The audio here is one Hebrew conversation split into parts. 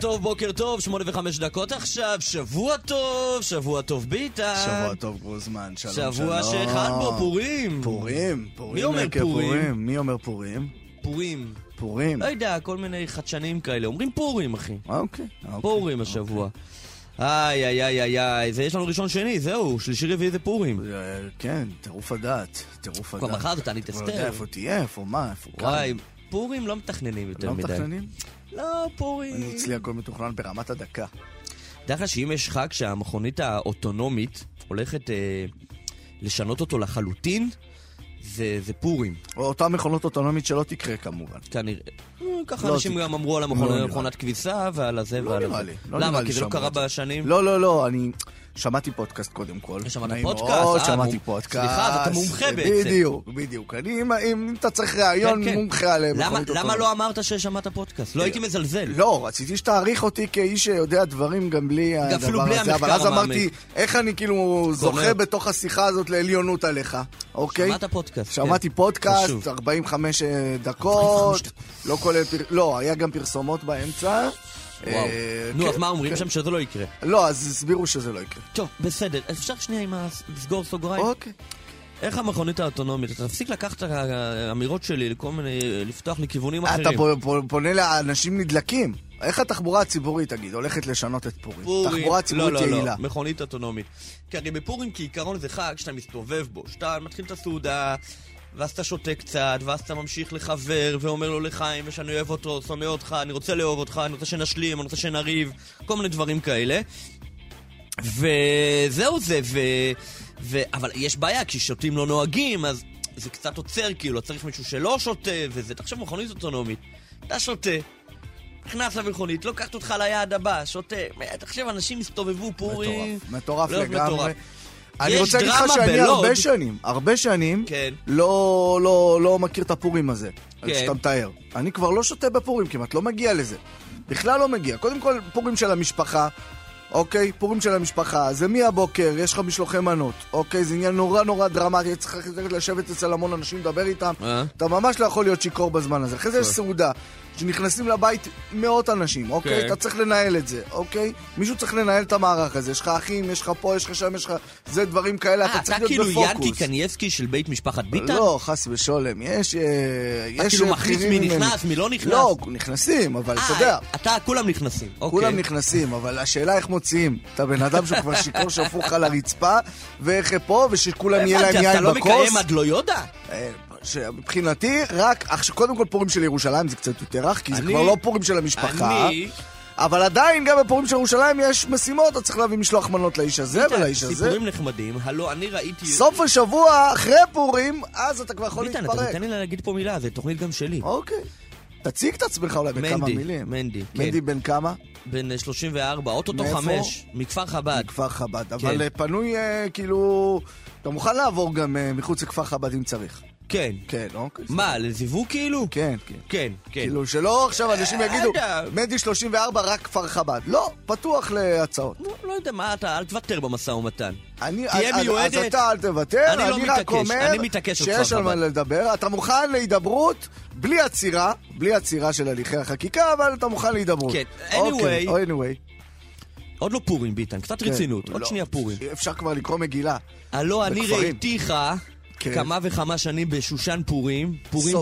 טוב, בוקר טוב, שמונה וחמש דקות עכשיו, שבוע טוב, שבוע טוב ביטן. שבוע טוב גרוזמן, שלום שלום. שבוע שאחד בו פורים. פורים, פורים. מי אומר עקב פורים? מי אומר פורים? פורים. פורים. לא יודע, כל מיני חדשנים כאלה. אומרים פורים, אחי. אוקיי. אוקיי. פורים השבוע. איי, איי, איי, איי, איי, זה יש לנו ראשון שני, זהו, שלישי רביעי זה פורים. אה, כן, טירוף הדעת, טירוף הדעת. כבר מחר תענית כבר יודע אסתר. איפה תהיה, איפה מה, איפה כאן. וואי, פורים לא מתכננים יותר לא מדי. מתכננים? לא, פורים. אני אצלי הכל מתוכנן ברמת הדקה. דע לך שאם יש חג שהמכונית האוטונומית הולכת אה, לשנות אותו לחלוטין, זה, זה פורים, או אותה מכונות אוטונומית שלא תקרה כמובן. כנראה. אה, ככה לא אנשים תקרה. גם אמרו על לא המכונת נראה מכונת כביסה ועל הזה לא ועל נראה הזה. לי, לא למה? נראה כי זה לא קרה. בשנים? לא, לא, לא, אני שמעתי פודקאסט קודם כל. שמעת פודקאסט? מאוד, אה, שמעתי פודקאסט. סליחה, אז אתה מומחה בעצם. בדיוק, בדיוק. אני, אם- אתה צריך ראיון, כן, כן. מומחה על למה-. לא אמרת ששמעת פודקאסט? לא הייתי מזלזל. לא, רציתי שתעריך אותי כאיש שיודע דברים גם בלי הדבר הזה. אבל אז אמרתי. איך אני כאילו זוכה בתוך השיחה הזאת לעליונות עליך, אוקיי? שמעת פודקאסט, שמעתי כן. פודקאסט, חשוב. 45 דקות, 45 דקות. לא כולל, לא, היה גם פרסומות באמצע. וואו. אה, נו, כן, אז מה אומרים כן. שם שזה לא יקרה? לא, אז הסבירו שזה לא יקרה. טוב, בסדר. אפשר שנייה עם ה... לסגור סוגריים? אוקיי. איך המכונית האוטונומית? אתה תפסיק לקחת את האמירות שלי לכל מיני... לפתוח לכיוונים אתה אחרים. פו- פונה לאנשים נדלקים. איך התחבורה הציבורית, תגיד, הולכת לשנות את פורים? פורים, תחבורה ציבורית לא, לא, יעילה. לא, מכונית אוטונומית. כי הרי בפורים כעיקרון זה חג שאתה מסתובב בו, שאתה מתחיל את הסעודה, ואז אתה שותה קצת, ואז אתה ממשיך לחבר, ואומר לו לחיים, ושאני אוהב אותו, שונא אותך, אני רוצה לאהוב אותך, אני רוצה שנשלים, אני רוצה שנריב, כל מיני דברים כאלה. וזהו זה, ו... ו... אבל יש בעיה, כי שותים לא נוהגים, אז זה קצת עוצר, כאילו, צריך מישהו שלא שותה, וזה, תחשוב, מכונית אוטונומית. אתה שותה, נכנס למכונית, לוקחת אותך ליעד הבא, שותה. תחשוב, אנשים הסתובבו פורים. מטורף, מטורף לא, לגמרי. מטורף. אני רוצה להגיד לך שאני בלוד. הרבה שנים, הרבה שנים, כן. לא, לא, לא מכיר את הפורים הזה, כן. שאתה מתאר. אני כבר לא שותה בפורים כמעט, לא מגיע לזה. בכלל לא מגיע. קודם כל, פורים של המשפחה, אוקיי? פורים של המשפחה, זה מהבוקר, יש לך משלוחי מנות, אוקיי? זה עניין נורא נורא דרמטי, צריך לשבת אצל המון אנשים, לדבר איתם. אה? אתה ממש לא יכול להיות שיכור בזמן הזה. אחרי זה יש סעודה, שנכנסים לבית מאות אנשים, אוקיי? כן. אתה צריך לנהל את זה, אוקיי? מישהו צריך לנהל את המערך הזה. יש לך אחים, יש לך פה, יש לך שם, יש לך... זה דברים כאלה, אה, אתה אתה צריך להיות כאילו בפוקוס. ינקי קניאבסקי של בית משפחת ביטן? לא, חס ושולם. יש... אה, אתה יש כאילו אה, מחליט מי. נכנס, מי לא נכנס? לא, נכנסים, אבל אתה יודע. אה, אתה, כולם נכנסים. אוקיי. כולם נכנסים, אבל השאלה איך מוציאים. את הבן אדם שהוא כבר שיכור שהפוך לך לרצפה, ואיך פה, ושכולם יהיה להם אתה יין לא בכוס. מקיים עד לא יודע? שמבחינתי, רק, קודם כל פורים של ירושלים זה קצת יותר רך, כי זה אני- כבר לא פורים של המשפחה. אני... אבל עדיין, גם בפורים של ירושלים יש משימות, אתה צריך להביא משלוח מנות לאיש הזה ולאיש הזה. סיפורים נחמדים, הלו, אני ראיתי... סוף השבוע, אחרי פורים, אז אתה כבר יכול ביטן, אתה להתפרק. נותן לי להגיד פה מילה, זה תוכנית גם שלי. אוקיי. תציג את עצמך אולי בכמה מילים. מנדי, כן. מנדי בן כמה? בן אה, 34, אוטוטו מאיפה? חמש, מכפר חב"ד. מכפר חב"ד. כן. אבל אה, פנוי, אה, כאילו... אתה מוכן לעבור גם אה, מחוץ לכפר חב"ד אם צריך. כן. כן, אוקיי. מה, לזיווג כאילו? כן, כן. כן, כן. כאילו שלא עכשיו אנשים אה, יגידו, יודע. מדי 34 רק כפר חב"ד. לא, פתוח להצעות. לא- לא יודע, מה אתה, אל תוותר במשא ומתן. אני, תהיה אז- מיועדת. אז אתה אל תוותר, אני לא אני רק מתעקש, אומר אני מתעקש על שיש על מה חב"ד. לדבר. אתה מוכן להידברות בלי עצירה, בלי עצירה של הליכי החקיקה, אבל אתה מוכן להידברות. כן, אוקיי, anyway. anyway. עוד לא פורים, ביטן, קצת כן, רצינות, עוד לא, שנייה פורים. אפשר כבר לקרוא מגילה. הלא אני. ראיתיך כן. כמה וכמה שנים בשושן פורים, פורים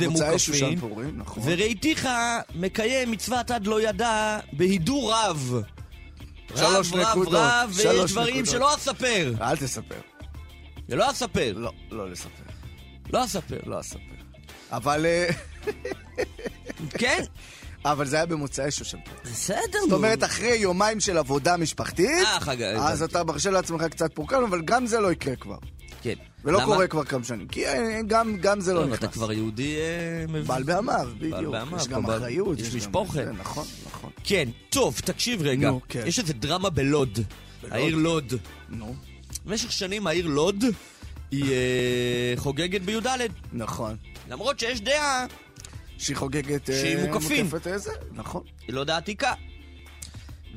פורים, נכון. וראיתיך מקיים מצוות עד לא ידע בהידור רב. שלוש רב, נקודות, רב, רב, ויש דברים נקודות. שלא אספר. אל תספר. ולא אספר. לא, לא לספר. לא אספר. לא אספר. אבל... אה, כן? אבל זה היה במוצאי שושן. בסדר, נו. זאת אומרת, אחרי יומיים של עבודה משפחתית, אה. אז אתה מרשה לעצמך קצת פורקן, אבל גם זה לא יקרה כבר. כן. ולא למה? קורה כבר כמה שנים. כי אה, גם, גם זה לא טוב, נכנס. אתה כבר יהודי... אה, מב- בעל בעמיו, בדיוק. יש גם אחריות. יש. זה, נכון, נכון. כן, טוב, תקשיב רגע. נו, כן. יש איזה דרמה בלוד. העיר לוד. נו, במשך שנים העיר לוד היא אה, חוגגת בי"ד. נכון. למרות שיש דעה, שהיא חוגגת... שהיא מוקפים. מוקפת איזה? נכון. היא לא דעה עתיקה.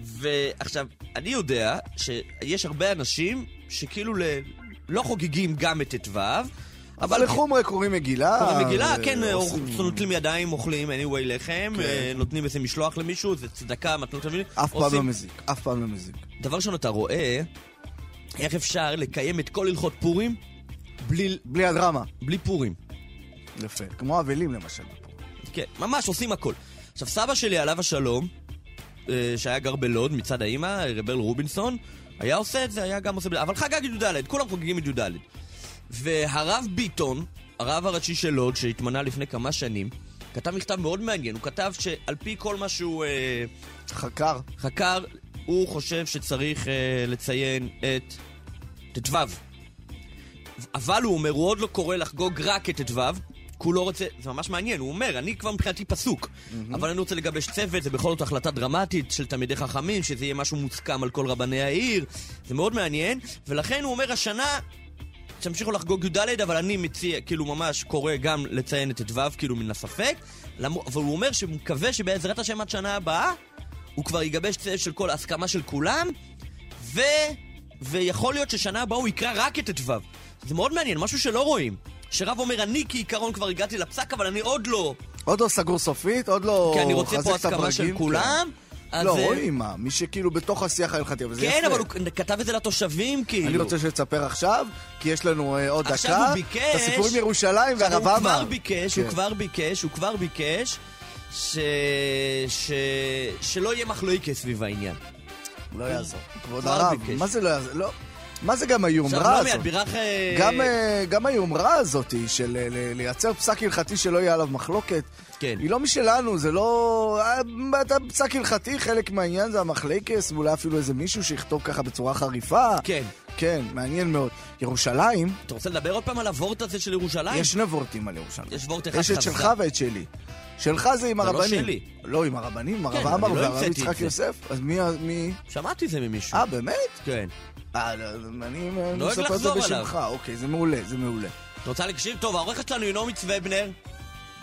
ועכשיו, אני יודע שיש הרבה אנשים שכאילו ל... לא חוגגים גם את ט"ו, אבל לחומרה קוראים מגילה. קוראים מגילה, ו- כן, עושים- נוטלים ידיים, אוכלים anyway לחם, כן. אה, נותנים איזה משלוח למישהו, זה צדקה, מתנות למישהו. אף פעם לא מזיק. אף פעם לא מזיק. דבר ראשון, אתה רואה איך אפשר לקיים את כל הלכות פורים בלי, בלי הדרמה. בלי פורים. יפה. כמו אבלים למשל. כן, ממש עושים הכל. עכשיו, סבא שלי, עליו השלום, אה, שהיה גר בלוד מצד האימא, רבל רובינסון, היה עושה את זה, היה גם עושה... אבל חגג י"ד, כולם חוגגים את י"ד. והרב ביטון, הרב הראשי של לוד, שהתמנה לפני כמה שנים, כתב מכתב מאוד מעניין. הוא כתב שעל פי כל מה שהוא אה, חקר. חקר, הוא חושב שצריך אה, לציין את ט"ו. אבל הוא אומר, הוא עוד לא קורא לחגוג רק את ט"ו, לא רוצה, זה ממש מעניין, הוא אומר, אני כבר מבחינתי פסוק, אבל אני רוצה לגבש צוות, זה בכל זאת החלטה דרמטית של תלמידי חכמים, שזה יהיה משהו מוסכם על כל רבני העיר, זה מאוד מעניין, ולכן הוא אומר, השנה... תמשיכו לחגוג י"ד, אבל אני מציע, כאילו ממש קורא גם לציין את ט"ו, כאילו מן הספק, למ- אבל הוא אומר שהוא מקווה שבעזרת השם עד שנה הבאה, הוא כבר יגבש צוות של כל הסכמה של כולם, ו... ויכול להיות ששנה הבאה הוא יקרא רק את ט"ו. זה מאוד מעניין, משהו שלא רואים. שרב אומר, אני כעיקרון כבר הגעתי לפסק, אבל אני עוד לא, עוד לא סגור סופית, עוד לא כי אני רוצה חזק פה את הסכמה של הברגים, כולם. כן. אז, לא, אה, רואים מה, מי שכאילו בתוך השיח ההלכתי, אבל זה יפה. כן, אבל הוא כתב את זה לתושבים, כאילו. אני רוצה שתספר עכשיו, כי יש לנו אה, עוד דקה. עכשיו הוא ביקש- את הסיפור עם ירושלים והרב הוא עמאר. כבר ביקש, הוא כן. כבר ביקש, הוא כבר ביקש ש... ש... שלא יהיה מחלוקת סביב העניין. לא יעזור. כבוד הרב. מה זה לא יעזור? מה זה גם היומרה הזאת? אה, גם, אה, היומרה הזאת של אה, לייצר פסק הלכתי שלא יהיה עליו מחלוקת, כן. היא לא משלנו, זה לא... אה, אתה פסק הלכתי, חלק מהעניין זה המחלקס, ואולי אפילו איזה מישהו שיכתוב ככה בצורה חריפה. כן. כן, מעניין מאוד. ירושלים, אתה רוצה לדבר עוד פעם על הוורט הזה של ירושלים? יש שני וורטים על ירושלים. יש וורט אחד יש את חזק. שלך ואת שלי. שלך זה עם זה לא הרבנים. שלי. לא, עם הרבנים, עם הרב לא והרב יצחק. יוסף. אז מי... שמעתי זה ממישהו. אה, באמת? כן. אה, לא, אני מספר את זה. בשמך. אוקיי, זה מעולה, זה מעולה. את רוצה להקשיב? טוב, העורכת שלנו היא נעמי צוובנר.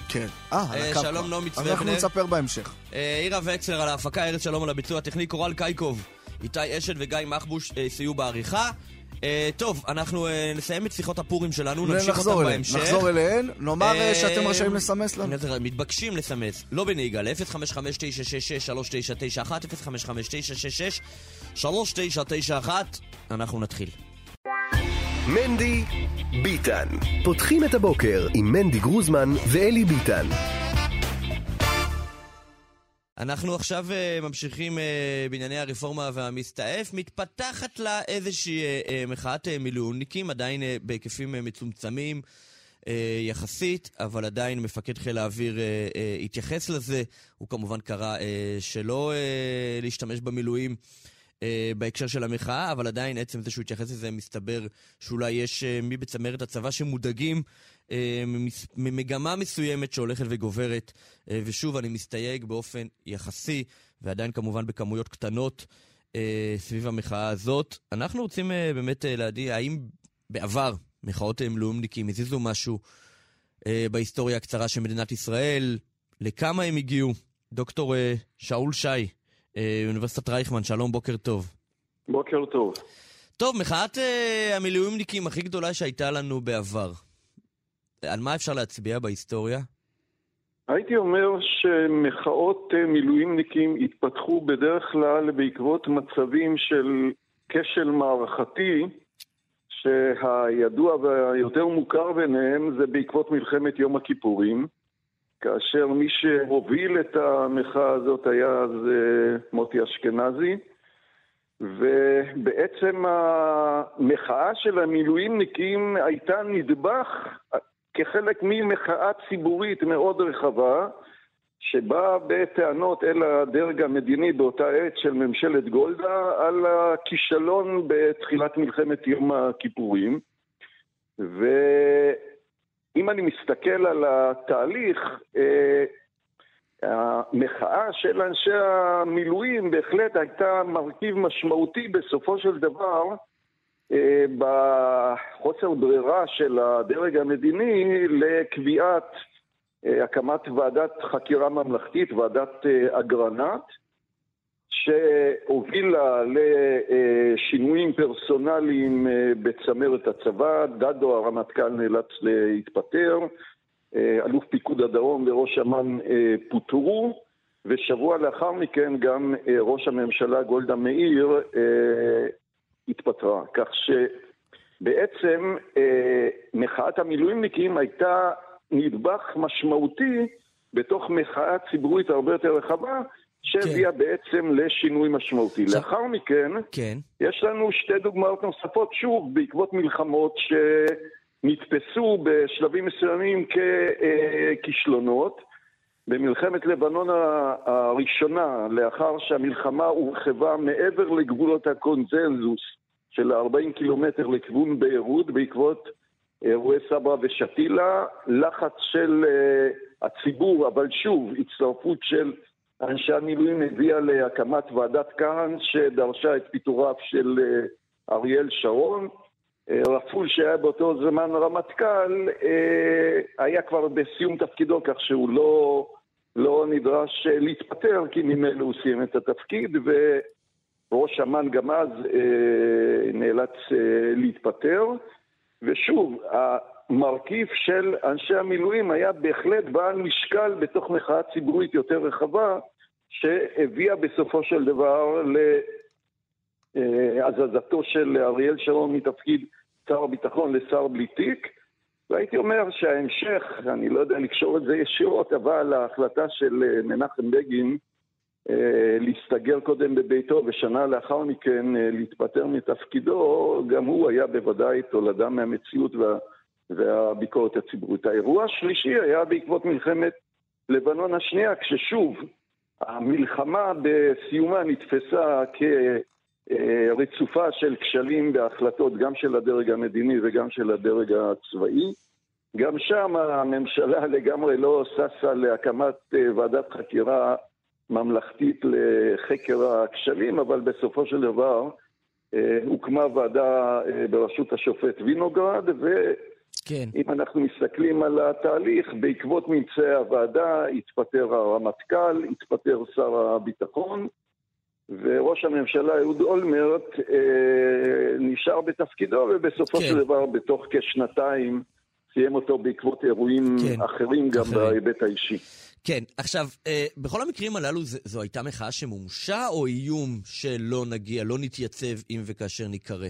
כן. אה, על אה, הקו שלום. נעמי אנחנו צוובנר. נספר בהמשך. אה, עירה וקסלר על ההפקה, ארץ שלום על הביצוע הטכני, קורל קייקוב, איתי אשת וגיא מחבוש אה, סייעו בעריכה. טוב, אנחנו נסיים את שיחות הפורים שלנו, נמשיך אליהן. בהמשך. נחזור אליהן. נאמר שאתם רשאים לסמס לנו. מתבקשים לסמס, לא בנהיגה, ל-055-966-3991, 055-966-3991. אנחנו נתחיל. מנדי ביטן. פותחים את הבוקר עם מנדי גרוזמן ואלי ביטן. אנחנו עכשיו uh, ממשיכים uh, בענייני הרפורמה והמסתעף. מתפתחת לה איזושהי uh, מחאת uh, מילואימניקים, עדיין uh, בהיקפים uh, מצומצמים uh, יחסית, אבל עדיין מפקד חיל האוויר uh, uh, התייחס לזה. הוא כמובן קרא uh, שלא uh, להשתמש במילואים. uh, בהקשר של המחאה, אבל עדיין עצם זה שהוא התייחס לזה, מסתבר שאולי יש uh, מי בצמרת הצבא שמודאגים ממס- ממגמה מסוימת שהולכת וגוברת, uh, ושוב, אני מסתייג באופן יחסי, ועדיין כמובן בכמויות קטנות uh, סביב המחאה הזאת. אנחנו רוצים uh, באמת uh, להדיע, האם בעבר מחאות uh, מילואימניקים הזיזו משהו uh, בהיסטוריה הקצרה של מדינת ישראל? לכמה הם הגיעו? דוקטור uh, שאול שי, אה, אוניברסיטת רייכמן, שלום, בוקר טוב. בוקר טוב. טוב, מחאת אה, המילואימניקים הכי גדולה שהייתה לנו בעבר. על מה אפשר להצביע בהיסטוריה? הייתי אומר שמחאות אה, מילואימניקים התפתחו בדרך כלל בעקבות מצבים של כשל מערכתי, שהידוע והיותר מוכר ביניהם זה בעקבות מלחמת יום הכיפורים, כאשר מי שהוביל את המחאה הזאת היה אז מוטי אשכנזי, ובעצם המחאה של המילואימניקים הייתה נדבך כחלק ממחאה ציבורית מאוד רחבה, שבא בטענות אל הדרג המדיני באותה עת של ממשלת גולדה על הכישלון בתחילת מלחמת יום הכיפורים. ואם אני מסתכל על התהליך, אה, המחאה של אנשי המילואים בהחלט הייתה מרכיב משמעותי בסופו של דבר אה, בחוסר ברירה של הדרג המדיני לקביעת אה, הקמת ועדת חקירה ממלכתית, ועדת אגרנט, שהובילה לשינויים פרסונליים בצמרת הצבא, דדו הרמטכ"ל נאלץ להתפטר, אלוף פיקוד הדרום וראש אמ"ן פוטרו, ושבוע לאחר מכן גם ראש הממשלה גולדה מאיר התפטרה. כך שבעצם מחאת המילואימניקים הייתה נדבך משמעותי בתוך מחאה ציבורית הרבה יותר רחבה, שהביאה כן. בעצם לשינוי משמעותי. ש... לאחר מכן, כן. יש לנו שתי דוגמאות נוספות, שוב, בעקבות מלחמות שנתפסו בשלבים מסוימים ככישלונות. במלחמת לבנון הראשונה, לאחר שהמלחמה הורחבה מעבר לגבולות הקונצנזוס של 40 קילומטר לכיוון ביירות, בעקבות אירועי סברה ושתילה, לחץ של uh, הציבור, אבל שוב, הצטרפות של אנשי המילואים הביאה להקמת ועדת כהן שדרשה את פיטוריו של uh, אריאל שרון. Uh, רפול שהיה באותו זמן רמטכ"ל, uh, היה כבר בסיום תפקידו, כך שהוא לא, לא נדרש להתפטר, כי ממילא הוא סיים את התפקיד, וראש אמ"ן גם אז נאלץ להתפטר. ושוב, המרכיב של אנשי המילואים היה בהחלט בעל משקל בתוך מחאה ציבורית יותר רחבה, שהביאה בסופו של דבר להזזתו של אריאל שרון מתפקיד שר הביטחון לשר בלי תיק. והייתי אומר שההמשך, אני לא יודע לקשור את זה ישירות, אבל ההחלטה של מנחם בגין אה, להסתגר קודם בביתו ושנה לאחר מכן אה, להתפטר מתפקידו, גם הוא היה בוודאי תולדה מהמציאות וה, והביקורת הציבורית. האירוע השלישי היה בעקבות מלחמת לבנון השנייה, כששוב, המלחמה בסיומה נתפסה כרצופה של כשלים בהחלטות גם של הדרג המדיני וגם של הדרג הצבאי. גם שם הממשלה לגמרי לא ששה להקמת אה, ועדת חקירה ממלכתית לחקר הכשלים, אבל בסופו של דבר אה, הוקמה ועדה אה, בראשות השופט וינוגרד, ואם כן. אנחנו מסתכלים על התהליך, בעקבות ממצאי הוועדה התפטר הרמטכ"ל, התפטר שר הביטחון, וראש הממשלה אהוד אולמרט אה, נשאר בתפקידו, ובסופו כן. של דבר, בתוך כשנתיים, סיים אותו בעקבות אירועים כן. אחרים, גם. בהיבט האישי. כן, עכשיו, אה, בכל המקרים הללו ז, זו הייתה מחאה שמומשה או איום שלא נגיע, לא נתייצב אם וכאשר ניקרא?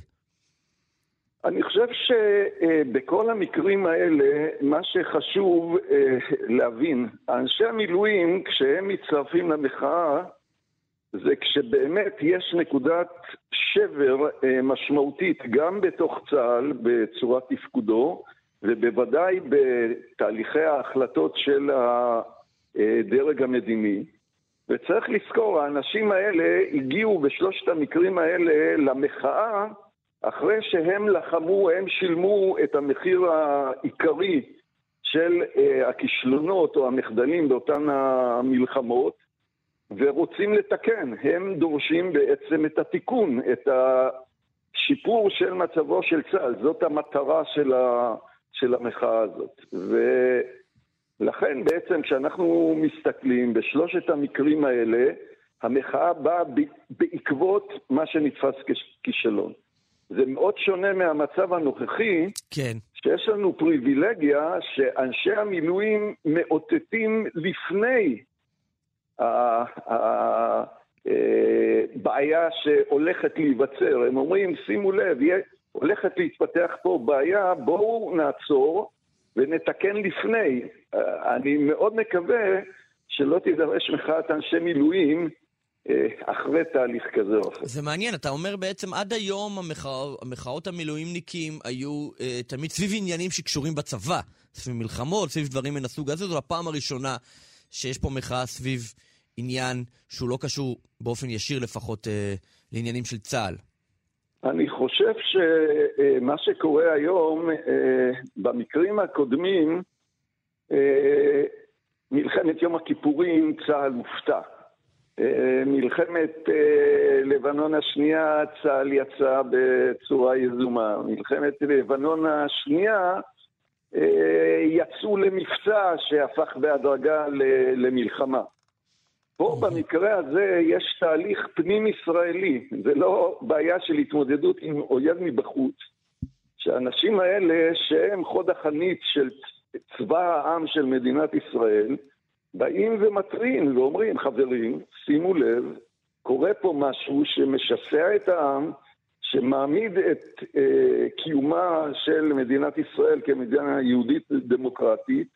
אני חושב שבכל המקרים האלה, מה שחשוב אה, להבין, אנשי המילואים, כשהם מצטרפים למחאה, זה כשבאמת יש נקודת שבר אה, משמעותית גם בתוך צה"ל בצורת תפקודו, ובוודאי בתהליכי ההחלטות של הדרג המדיני. וצריך לזכור, האנשים האלה הגיעו בשלושת המקרים האלה למחאה אחרי שהם לחמו, הם שילמו את המחיר העיקרי של uh, הכישלונות או המחדלים באותן המלחמות, ורוצים לתקן. הם דורשים בעצם את התיקון, את השיפור של מצבו של צה"ל. זאת המטרה של, ה, של המחאה הזאת. ולכן בעצם כשאנחנו מסתכלים בשלושת המקרים האלה, המחאה באה בעקבות מה שנתפס ככישלון. זה מאוד שונה מהמצב הנוכחי, כן. שיש לנו פריבילגיה שאנשי המילואים מאותתים לפני הבעיה אה, שהולכת להיווצר. הם אומרים, שימו לב, הולכת להתפתח פה בעיה, בואו נעצור ונתקן לפני. אה, אני מאוד מקווה שלא תידרש מחאת אנשי מילואים אחרי תהליך כזה או אחר. זה מעניין, אתה אומר בעצם עד היום המחא, המחאות המילואימניקים היו אה, תמיד סביב עניינים שקשורים בצבא, סביב מלחמות, סביב דברים מן הסוג הזה, זו הפעם הראשונה שיש פה מחאה סביב עניין שהוא לא קשור באופן ישיר לפחות אה, לעניינים של צה"ל? אני חושב שמה שקורה היום, אה, במקרים הקודמים, אה, מלחמת יום הכיפורים, צה"ל מופתע. אה, מלחמת לבנון השנייה, צה"ל יצא בצורה יזומה. מלחמת לבנון השנייה, יצאו למבצע שהפך בהדרגה למלחמה. פה במקרה הזה יש תהליך פנים-ישראלי, זה לא בעיה של התמודדות עם אויב מבחוץ, שהאנשים האלה, שהם חוד החנית של צבא העם של מדינת ישראל, באים ומתריעים ואומרים, חברים, שימו לב, קורה פה משהו שמשסע את העם, שמעמיד את אה, קיומה של מדינת ישראל כמדינה יהודית דמוקרטית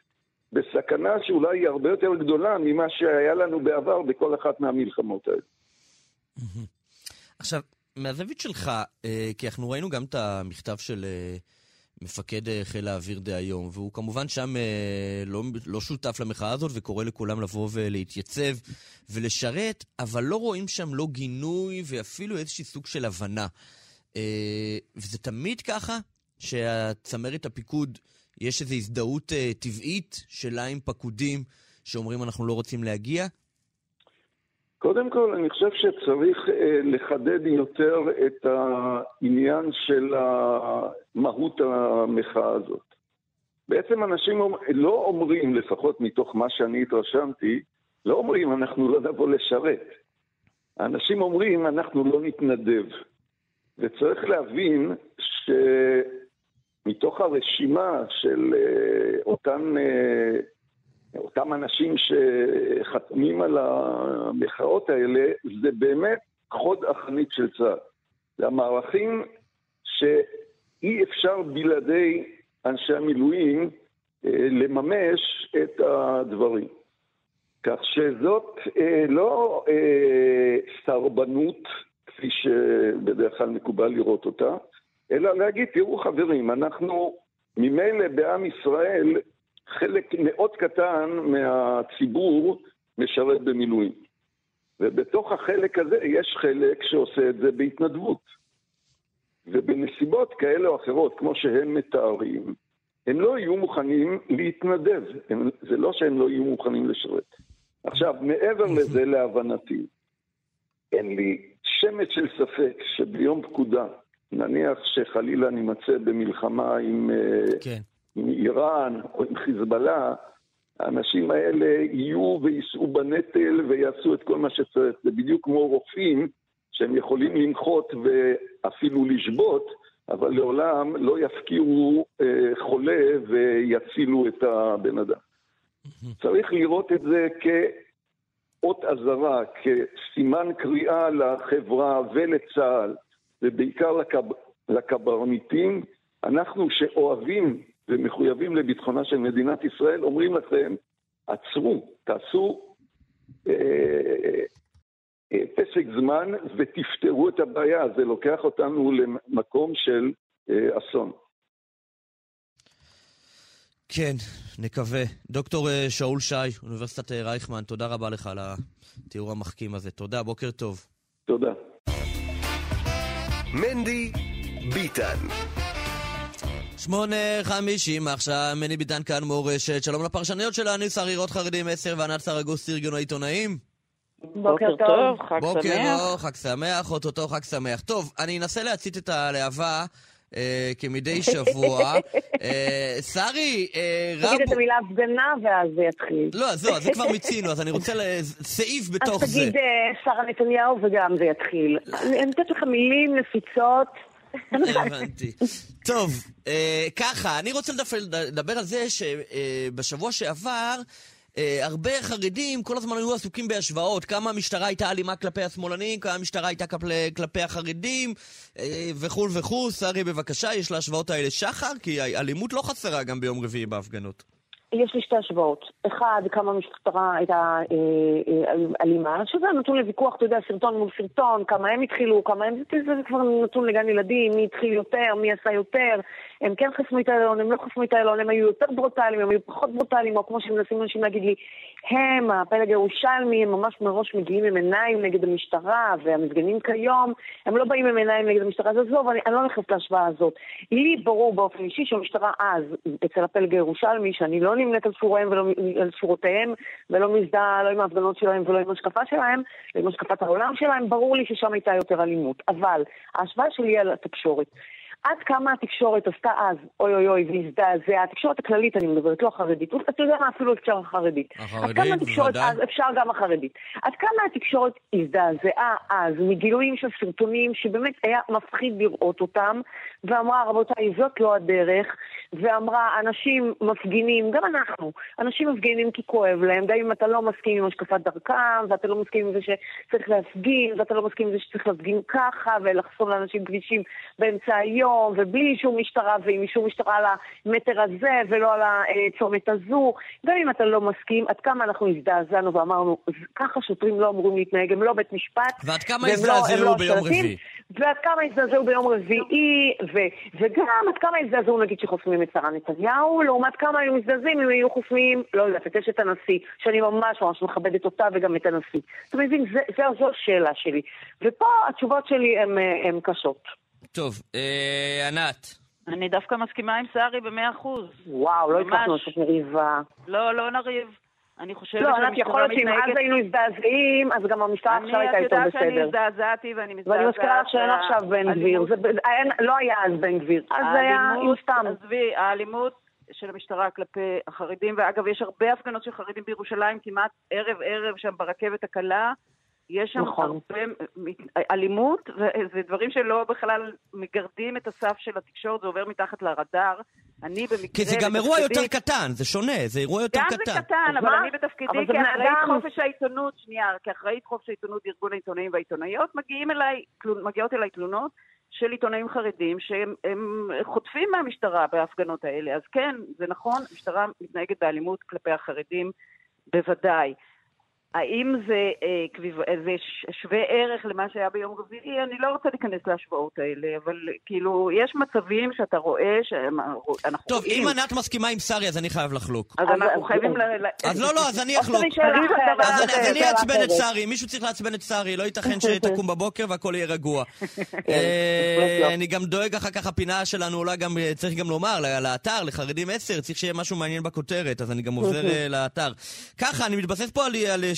בסכנה שאולי היא הרבה יותר גדולה ממה שהיה לנו בעבר בכל אחת מהמלחמות האלה. עכשיו, מהזווית שלך, אה, כי אנחנו ראינו גם את המכתב של אה, מפקד אה, חיל האוויר דהיום, והוא כמובן שם לא, לא שותף למחאה הזאת וקורא לכולם לבוא ולהתייצב ולשרת, אבל לא רואים שם לא גינוי ואפילו איזשהו סוג של הבנה. וזה תמיד ככה שהצמרת הפיקוד יש איזו הזדהות טבעית שלה עם פקודים שאומרים אנחנו לא רוצים להגיע? קודם כל, אני חושב שצריך uh, לחדד יותר את העניין של מהות המחאה הזאת. בעצם אנשים לא אומרים, לפחות מתוך מה שאני התרשמתי, לא אומרים אנחנו לא נבוא לשרת. האנשים אומרים אנחנו לא נתנדב. וצריך להבין ש... מתוך הרשימה של uh, אותן, uh, אותם אנשים שחתמים על המחאות האלה, זה באמת חוד החנית של צה"ל. זה המערכים שאי אפשר בלעדי אנשי המילואים uh, לממש את הדברים. כך שזאת אה, לא אה, סרבנות, כפי שבדרך כלל מקובל לראות אותה, אלא להגיד, תראו חברים, אנחנו ממילא בעם ישראל, חלק מאוד קטן מהציבור משרת במילואים. ובתוך החלק הזה יש חלק שעושה את זה בהתנדבות. ובנסיבות כאלה או אחרות, כמו שהם מתארים, הם לא יהיו מוכנים להתנדב. הם, זה לא שהם לא יהיו מוכנים לשרת. עכשיו, מעבר לזה, להבנתי, אין לי שמץ של ספק שביום פקודה, נניח שחלילה נימצא במלחמה עם, אה, כן. עם איראן או עם חיזבאללה, האנשים האלה יהיו ויישאו בנטל ויעשו את כל מה שצריך. זה בדיוק כמו רופאים שהם יכולים למחות ואפילו לשבות, אבל לעולם לא יפקירו אה, חולה ויצילו את הבן אדם. צריך לראות את זה כאות אזהרה, כסימן קריאה לחברה ולצה"ל. ובעיקר לקב... לקברניטים, אנחנו שאוהבים ומחויבים לביטחונה של מדינת ישראל, אומרים לכם, עצרו, תעשו אה, אה, פסק זמן ותפתרו את הבעיה. זה לוקח אותנו למקום של אה, אסון. כן, נקווה. דוקטור אה, שאול שי, אוניברסיטת אה, רייכמן, תודה רבה לך על התיאור המחכים הזה. תודה, בוקר טוב. תודה. מנדי ביטן. שמונה חמישים עכשיו, מני ביטן כאן מורשת. שלום לפרשניות שלנו, שרירות חרדים 10 וענת סרגוס, ארגון העיתונאים. בוקר טוב, חג שמח. בוקר טוב, חג שמח, אוטוטו חג שמח. טוב, אני אנסה להצית את הלהבה. אה, כמדי שבוע. אה, שרי, אה, רב... תגיד את המילה הפגנה ואז זה יתחיל. לא, זהו, זה כבר מיצינו, אז אני רוצה סעיף בתוך זה. אז תגיד שרה נתניהו וגם זה יתחיל. אני נותנת לך מילים נפיצות. הבנתי. טוב, ככה, אני רוצה לדבר על זה שבשבוע שעבר... אה, הרבה חרדים כל הזמן היו עסוקים בהשוואות, כמה המשטרה הייתה אלימה כלפי השמאלנים, כמה המשטרה הייתה כלפי, כלפי החרדים, אה, וכו' וכו'. שרי, בבקשה, יש להשוואות האלה שחר? כי אלימות לא חסרה גם ביום רביעי בהפגנות. יש לי שתי השוואות. אחד, כמה המשטרה הייתה אה, אה, אלימה, שזה נתון לוויכוח, אתה יודע, סרטון מול סרטון, כמה הם התחילו, כמה הם... זה כבר נתון לגן ילדים, מי התחיל יותר, מי עשה יותר. הם כן חסמו את האלון, הם לא חסמו את האלון, הם היו יותר ברוטליים, הם היו פחות ברוטליים, או כמו שמנסים אנשים להגיד לי, הם, הפלג הירושלמי, הם ממש מראש מגיעים עם עיניים נגד המשטרה, והמפגנים כיום, הם לא באים עם עיניים נגד המשטרה, אז עזוב, אני, אני לא נכנסת להשוואה הזאת. לי ברור באופן אישי שהמשטרה אז, אצל הפלג הירושלמי, שאני לא נמנית על שוריהם ולא על שורותיהם, ולא מזדהה לא עם ההפגנות שלהם ולא עם השקפה שלהם, לא עם השקפת העולם שלהם, ברור לי ששם הייתה יותר אלימות. אבל ההשוואה שלי על התקשורת. עד כמה התקשורת עשתה אז, אוי אוי אוי, והזדעזעה, התקשורת הכללית אני מדברת, לא החרדית, אתה יודע מה, אפילו אפשר החרדית. החרדית, עד כמה התקשורת. אז, אפשר גם החרדית. עד כמה התקשורת הזדעזעה אז מגילויים של סרטונים שבאמת היה מפחיד לראות אותם, ואמרה, רבותיי, זאת לא הדרך, ואמרה, אנשים מפגינים, גם אנחנו, אנשים מפגינים כי כואב להם, גם אם אתה לא מסכים עם השקפת דרכם, ואתה לא מסכים עם זה שצריך להפגין, ואתה לא מסכים עם זה שצריך להפגין ככה, ולחסום לאנשים כבישים באמצע היום, ובלי אישור משטרה, ועם אישור משטרה על המטר הזה, ולא על הצומת הזו. גם אם אתה לא מסכים, עד כמה אנחנו הזדעזענו ואמרנו, ככה שוטרים לא אמורים להתנהג, הם לא בית משפט. ועד כמה לא- הם הזדעזעו לא ביום רביעי? ועד כמה הזדעזעו ביום רביעי, ו, וגם עד כמה הזדעזעו נגיד שחוסמים את שרה נתניהו, לעומת כמה היו מזדעזעים אם היו חוסמים, לא יודעת, את אשת הנשיא, שאני ממש ממש מכבדת אותה וגם את הנשיא. אתה מבין, זה, זה, זו השאלה שלי. ופה התשובות שלי הן קשות. טוב, אה, ענת. אני דווקא מסכימה עם שרי במאה אחוז. וואו, לא ממש. הצלחנו לעשות מריבה. לא, לא נריב. אני חושבת לא, ענת, שהמשטרה יכול להיות שאם אז מתנהגת- היינו מזדעזעים, אז גם המשטרה אני, עכשיו הייתה את יותר יודעת שאני בסדר. הזדעזעתי ואני מזדעזעת. ואני מזכירה לך שאין עכשיו בן גביר, לא היה אז בן גביר, אז היה עם סתם. עזבי, האלימות של המשטרה כלפי החרדים, ואגב, יש הרבה הפגנות של חרדים בירושלים, כמעט ערב-ערב שם ברכבת הקלה. יש שם נכון. הרבה אלימות, וזה דברים שלא בכלל מגרדים את הסף של התקשורת, זה עובר מתחת לרדאר. אני במקרה... כי זה גם אירוע בתפקידי- יותר קטן, זה שונה, זה אירוע יותר גם קטן. זה קטן, אבל מה? אני בתפקידי זה כאחראית אדם. חופש העיתונות, שנייה, כאחראית חופש העיתונות ארגון העיתונאים והעיתונאיות, מגיעים אליי, מגיעות אליי תלונות של עיתונאים חרדים שהם הם חוטפים מהמשטרה בהפגנות האלה. אז כן, זה נכון, המשטרה מתנהגת באלימות כלפי החרדים, בוודאי. האם זה, אה, כביב, אה, זה ש- שווה ערך למה שהיה ביום רביעי? אני לא רוצה להיכנס להשוואות האלה, אבל כאילו, יש מצבים שאתה רואה שאנחנו טוב, רואים. אם ענת מסכימה עם שרי, אז אני חייב לחלוק. אז אז- אנחנו חייבים ל... ל- אז לא, לא, אז אני אחלוק. אז אני- אעצבן את. שרי, מישהו צריך לעצבן את שרי, לא ייתכן שתקום בבוקר והכל יהיה רגוע. אה, אני גם דואג אחר כך, הפינה שלנו אולי גם, אה, צריך גם לומר, לאתר, לחרדים 10, צריך שיהיה משהו מעניין בכותרת, אז אני גם עובר אה, לאתר. ככה, אני מתבסס פה על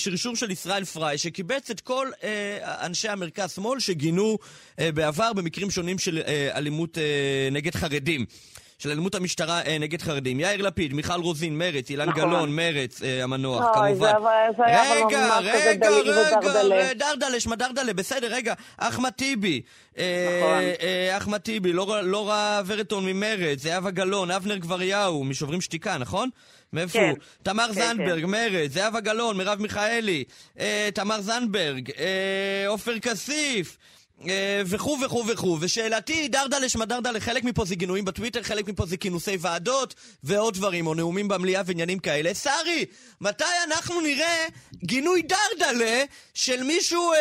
שרשור של ישראל פריי, שקיבץ את כל אה, אנשי המרכז-שמאל שגינו אה, בעבר במקרים שונים של אה, אלימות אה, נגד חרדים. של אלימות המשטרה אה, נגד חרדים. יאיר לפיד, מיכל רוזין, מרץ, אילן נכון. גלאון, מרץ, אה, המנוח, אוי, כמובן. זה זה רגע, רגע, דליל ודרדלה. רגע, דרדלה, בסדר, רגע. אחמד טיבי. אה, נכון. אה, אחמד טיבי, לא- לורה ורטון ממרץ, זהבה גלאון, אבנר גבריהו, משוברים שתיקה, נכון? מאיפה כן. הוא? תמר כן, זנדברג, מרץ, זהבה גלאון, מרב מיכאלי, אה, תמר זנדברג, אה, עופר כסיף. אה, וכו' וכו' וכו'. ושאלתי, דרדלה דרדלה, חלק מפה זה גינויים בטוויטר, חלק מפה זה כינוסי ועדות ועוד דברים, או נאומים במליאה ועניינים כאלה. שרי, מתי אנחנו נראה גינוי דרדלה של מישהו אה,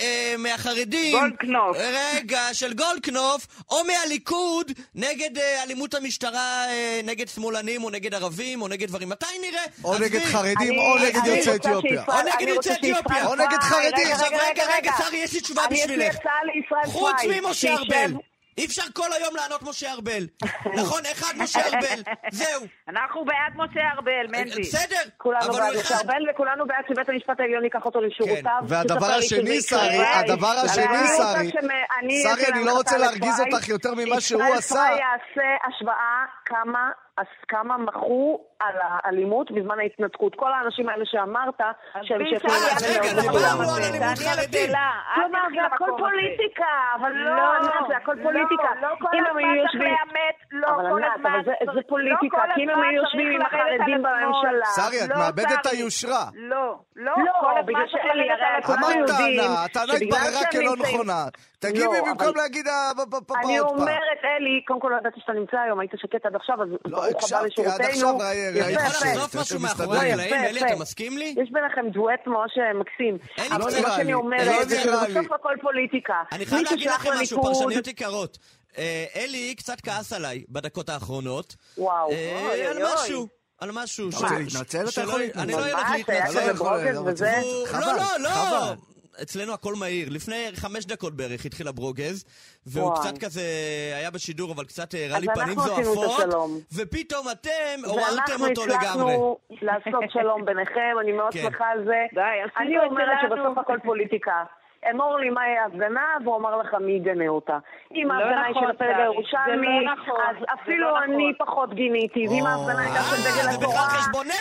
אה, מהחרדים? גולדקנופ. רגע, של גולדקנופ, או מהליכוד, נגד אה, אלימות המשטרה, אה, נגד שמאלנים, או נגד ערבים, או נגד דברים. מתי נראה? או עזבי. נגד חרדים, אני- או נגד יוצאי אתיופיה. או נגד יוצאי אתיופיה. או נגד חרדים. רגע, רגע, רגע, רגע. שרי, יש לי תשובה אני, יש לי. הצעה לישראל חוץ פריי, ממשה שישב- ארבל. אי אפשר כל היום לענות משה ארבל. נכון, אחד משה ארבל. זהו. אנחנו בעד משה ארבל, מנדי. בסדר. כולנו אבל בעד הוא משה אחד. ארבל וכולנו בעד שבית המשפט העליון ייקח אותו לשורותיו. והדבר שתספר לי השני. שרי, הדבר השני, שרי, שרי, אני לא רוצה להרגיז. אותך יותר ממה שהוא ישראל עשה. פריי יעשה השוואה כמה... אז כמה מחו על האלימות בזמן ההתנתקות. כל האנשים האלה שאמרת, שהם לעשות רגע, דיברנו על. אלימות חרדים. כלומר, זה הכל. פוליטיקה, אבל לא, לא, ענת, זה הכל פוליטיקה. לא, לא כל הזמן צריך. לאמץ, לא אבל כל ענת, הזמן אבל זה- צריך- זה פוליטיקה, כי אם הם היו יושבים עם החרדים. בממשלה. שרי, את לא, מאבדת את. היושרה. לא, לא, לא, כל הזמן בגלל צריך לרדת הרי על השמאל. כולנו אמרת טענה, הטענה התבררה כלא נכונה. תגיבי לא, במקום אבל- להגיד ה- ב- ב- ב- אני עוד פעם. אומרת, אלי, קודם כל לא ידעתי שאתה נמצא היום, היית שקט עד עכשיו, אז לא, ברוך הבא הקשבתי עד לשורותינו. עכשיו, ראי- יפה, אני יפה. יש ביניכם דואט ממש מקסים. אין לי אבל מה שאני אומרת, לי. שבסוף הכל פוליטיקה. אני חייב להגיד לכם משהו, פרשניות יקרות. אה, אלי קצת כעס עליי בדקות האחרונות. וואו. אה, אוי, על משהו. על משהו. אתה ש- רוצה להתנצל? אתה יכול אני לא להתנצל. אלך להתנצל. לא חבל, לא, לא, לא. חבל. אצלנו הכל מהיר. לפני חמש דקות בערך התחיל הברוגז, והוא וואי. קצת כזה היה בשידור, אבל קצת הראה אז לי פנים זועפות. ופתאום אתם עוררתם ואנחנו אותו לגמרי. הצלחנו לעשות שלום ביניכם, אני מאוד כן. שמחה על זה. די, אני אומרת. שבסוף הכל פוליטיקה. אמור לי מהי ההפגנה, והוא אמר לך מי יגנה אותה. אם לא ההפגנה היא נכון, של הפלג שרי, הירושלמי, לא נכון, אז זה אפילו לא אני נכון. פחות גיניתי, ואם ההפגנה הייתה של אה, דגל התורה.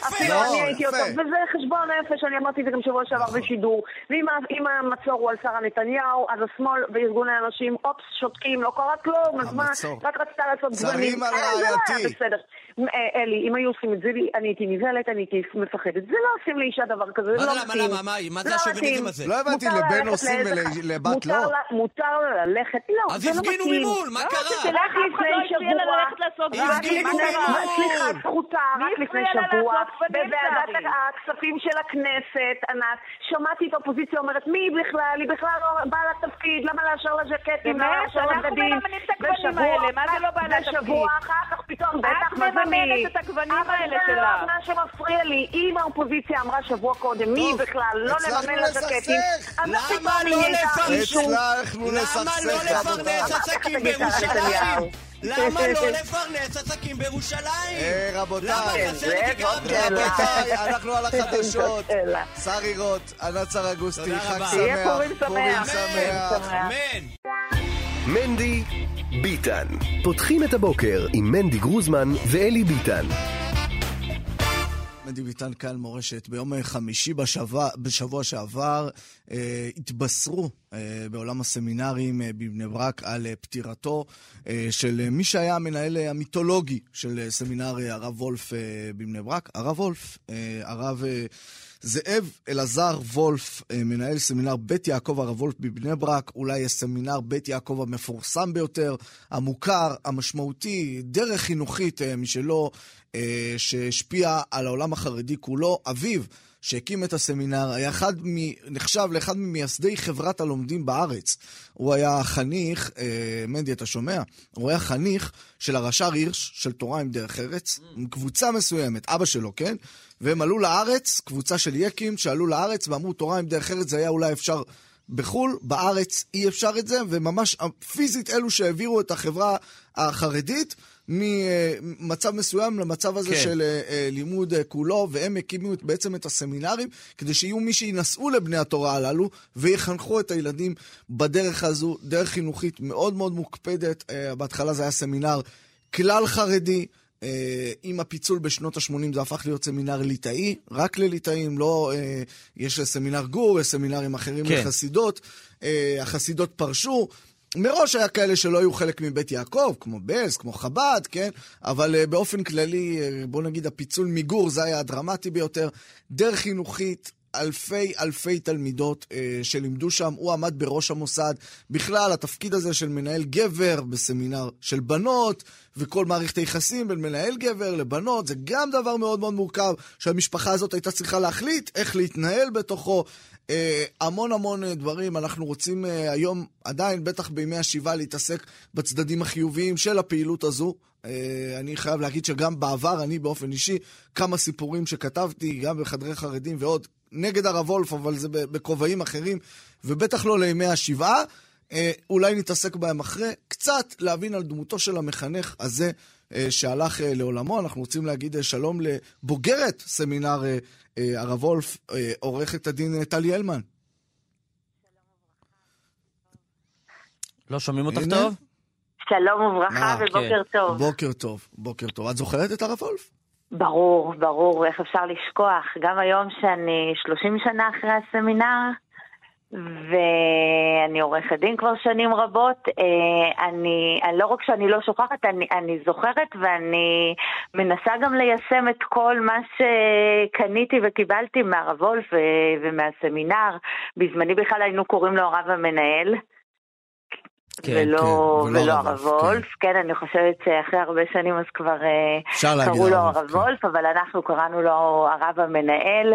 אפילו לא, אני הייתי. יותר, וזה חשבון נפש, אני אמרתי את זה גם שבוע שעבר בשידור. ואם המצור הוא על שרה נתניהו, אז השמאל וארגוני הנשים, אופס, שותקים, לא קרה כלום, אז מה. רק רצתה לעשות שרים גוונים. על אה, לא רעייתי. אה, אלי, אם היו עושים את זה לי, אני הייתי נבהלת, אני הייתי מפחדת. זה לא עושים לאישה דבר כזה, זה מה לא מתאים. למה, מה, מה זה לא השוביניזם. הזה? לא הבנתי, לבן עושים ולבת מותר לא? מותר לה ללכת, לא, אז זה לא הפגינו מתאים. ממול, מה לא, קרה? לפני לא הפריע לה שבוע, הפגינו מה לפני- ממול. סליחה, זכותה, רק לפני שבוע, בוועדת? הכספים של הכנסת, ענת, שמעתי את האופוזיציה אומרת, מי בכלל? היא בכלל לא באה לתפקיד, למה לאשר לה ז'קטים? למה? לאשר לה אנחנו בגדים? מה לא באה אחר- לתפקיד? ושבוע אחר כך פתאום, בטח, מה זה? מממנת את הגוונים האלה אבל זה שלה. לא מה שמפריע לי. אם האופוזיציה אמרה שבוע קודם, מי בכלל לא לממן לה ז'קטים, לסכסך. אז למה לא לפרש? מישהו. הצלחנו למה לא. לפרנס עסקים בירושלים? למה לא לפרנס עסקים בירושלים? אה, למה רבותיי. רבותיי, אנחנו על החדשות. שרי רוט, ענת סרגוסטי, תודה חג. שמח. פורים. שמח. אמן. מנדי ביטן. פותחים את הבוקר עם מנדי גרוזמן ואלי ביטן. מנדי ביטן כאן מורשת. ביום חמישי בשבוע, בשבוע שעבר אה, התבשרו אה, בעולם הסמינרים אה, בבני ברק על אה, פטירתו אה, של אה, מי שהיה המנהל אה, המיתולוגי של אה, סמינר אה, הרב וולף אה, בבני ברק. הרב וולף, אה, הרב... אה, זאב אלעזר וולף, אה, מנהל סמינר בית יעקב הרב וולף בבני ברק, אולי הסמינר בית יעקב המפורסם ביותר, המוכר, המשמעותי, דרך חינוכית אה, משלו, אה, שהשפיע על העולם החרדי כולו. אביו, שהקים את הסמינר, היה אחד מ... נחשב לאחד ממייסדי חברת הלומדים בארץ. הוא היה חניך, אה, מנדי, אתה שומע? הוא היה חניך של הרש"ר הירש, של תורה עם דרך ארץ, עם קבוצה מסוימת, אבא שלו, כן? והם עלו לארץ, קבוצה של יקים שעלו לארץ ואמרו תורה עם דרך ארץ זה היה אולי אפשר בחו"ל, בארץ אי אפשר את זה, וממש פיזית אלו שהעבירו את החברה החרדית ממצב מסוים למצב הזה כן. של אה, אה, לימוד אה, כולו, והם הקימו את- בעצם את הסמינרים, כדי שיהיו מי שינסעו לבני התורה הללו, ויחנכו את הילדים בדרך הזו, דרך חינוכית מאוד מאוד מוקפדת. בהתחלה זה היה סמינר כלל חרדי. אה, עם הפיצול בשנות ה-80 זה הפך להיות סמינר ליטאי, רק לליטאים, לא... אה, יש סמינר גור, יש סמינרים אחרים כן. לחסידות. אה, החסידות פרשו. מראש היה כאלה שלא היו חלק מבית יעקב, כמו בלז, כמו חב"ד, כן? אבל uh, באופן כללי, uh, בוא נגיד, הפיצול מגור זה היה הדרמטי ביותר. דרך חינוכית, אלפי אלפי תלמידות uh, שלימדו שם, הוא עמד בראש המוסד. בכלל, התפקיד הזה של מנהל גבר בסמינר של בנות, וכל מערכת היחסים בין מנהל גבר לבנות, זה גם דבר מאוד מאוד מורכב, שהמשפחה הזאת הייתה צריכה להחליט איך להתנהל בתוכו. אה, המון המון אה, דברים. אנחנו רוצים אה, היום, עדיין, בטח בימי השבעה, להתעסק בצדדים החיוביים של הפעילות הזו. אה, אני חייב להגיד שגם בעבר, אני באופן אישי, כמה סיפורים שכתבתי, גם בחדרי חרדים ועוד, נגד הרב וולף, אבל זה בכובעים אחרים, ובטח לא לימי השבעה. אה, אולי נתעסק בהם אחרי, קצת להבין על דמותו של המחנך הזה אה, שהלך אה, לעולמו. אנחנו רוצים להגיד שלום לבוגרת סמינר הרב וולף, עורכת הדין טלי הלמן. לא שומעים אותך הנה. טוב? שלום וברכה ובוקר טוב. בוקר טוב, בוקר טוב. את זוכרת את הרב וולף? ברור, ברור, איך אפשר לשכוח. גם היום שאני 30 שנה אחרי הסמינר, ואני עורכת דין כבר שנים רבות, אה, אני, אני לא רק שאני לא שוכחת, אני, אני זוכרת ואני מנסה גם ליישם את כל מה שקניתי וקיבלתי מהרב וולף ו- ומהסמינר. בזמני בכלל היינו קוראים לו הרב המנהל. כן, ולא, כן, ולא ולא הרב וולף, וולף, כן, אני חושבת שאחרי הרבה שנים אז כבר אה, קראו לו הרב, הרב כן. וולף, אבל אנחנו קראנו לו הרב המנהל.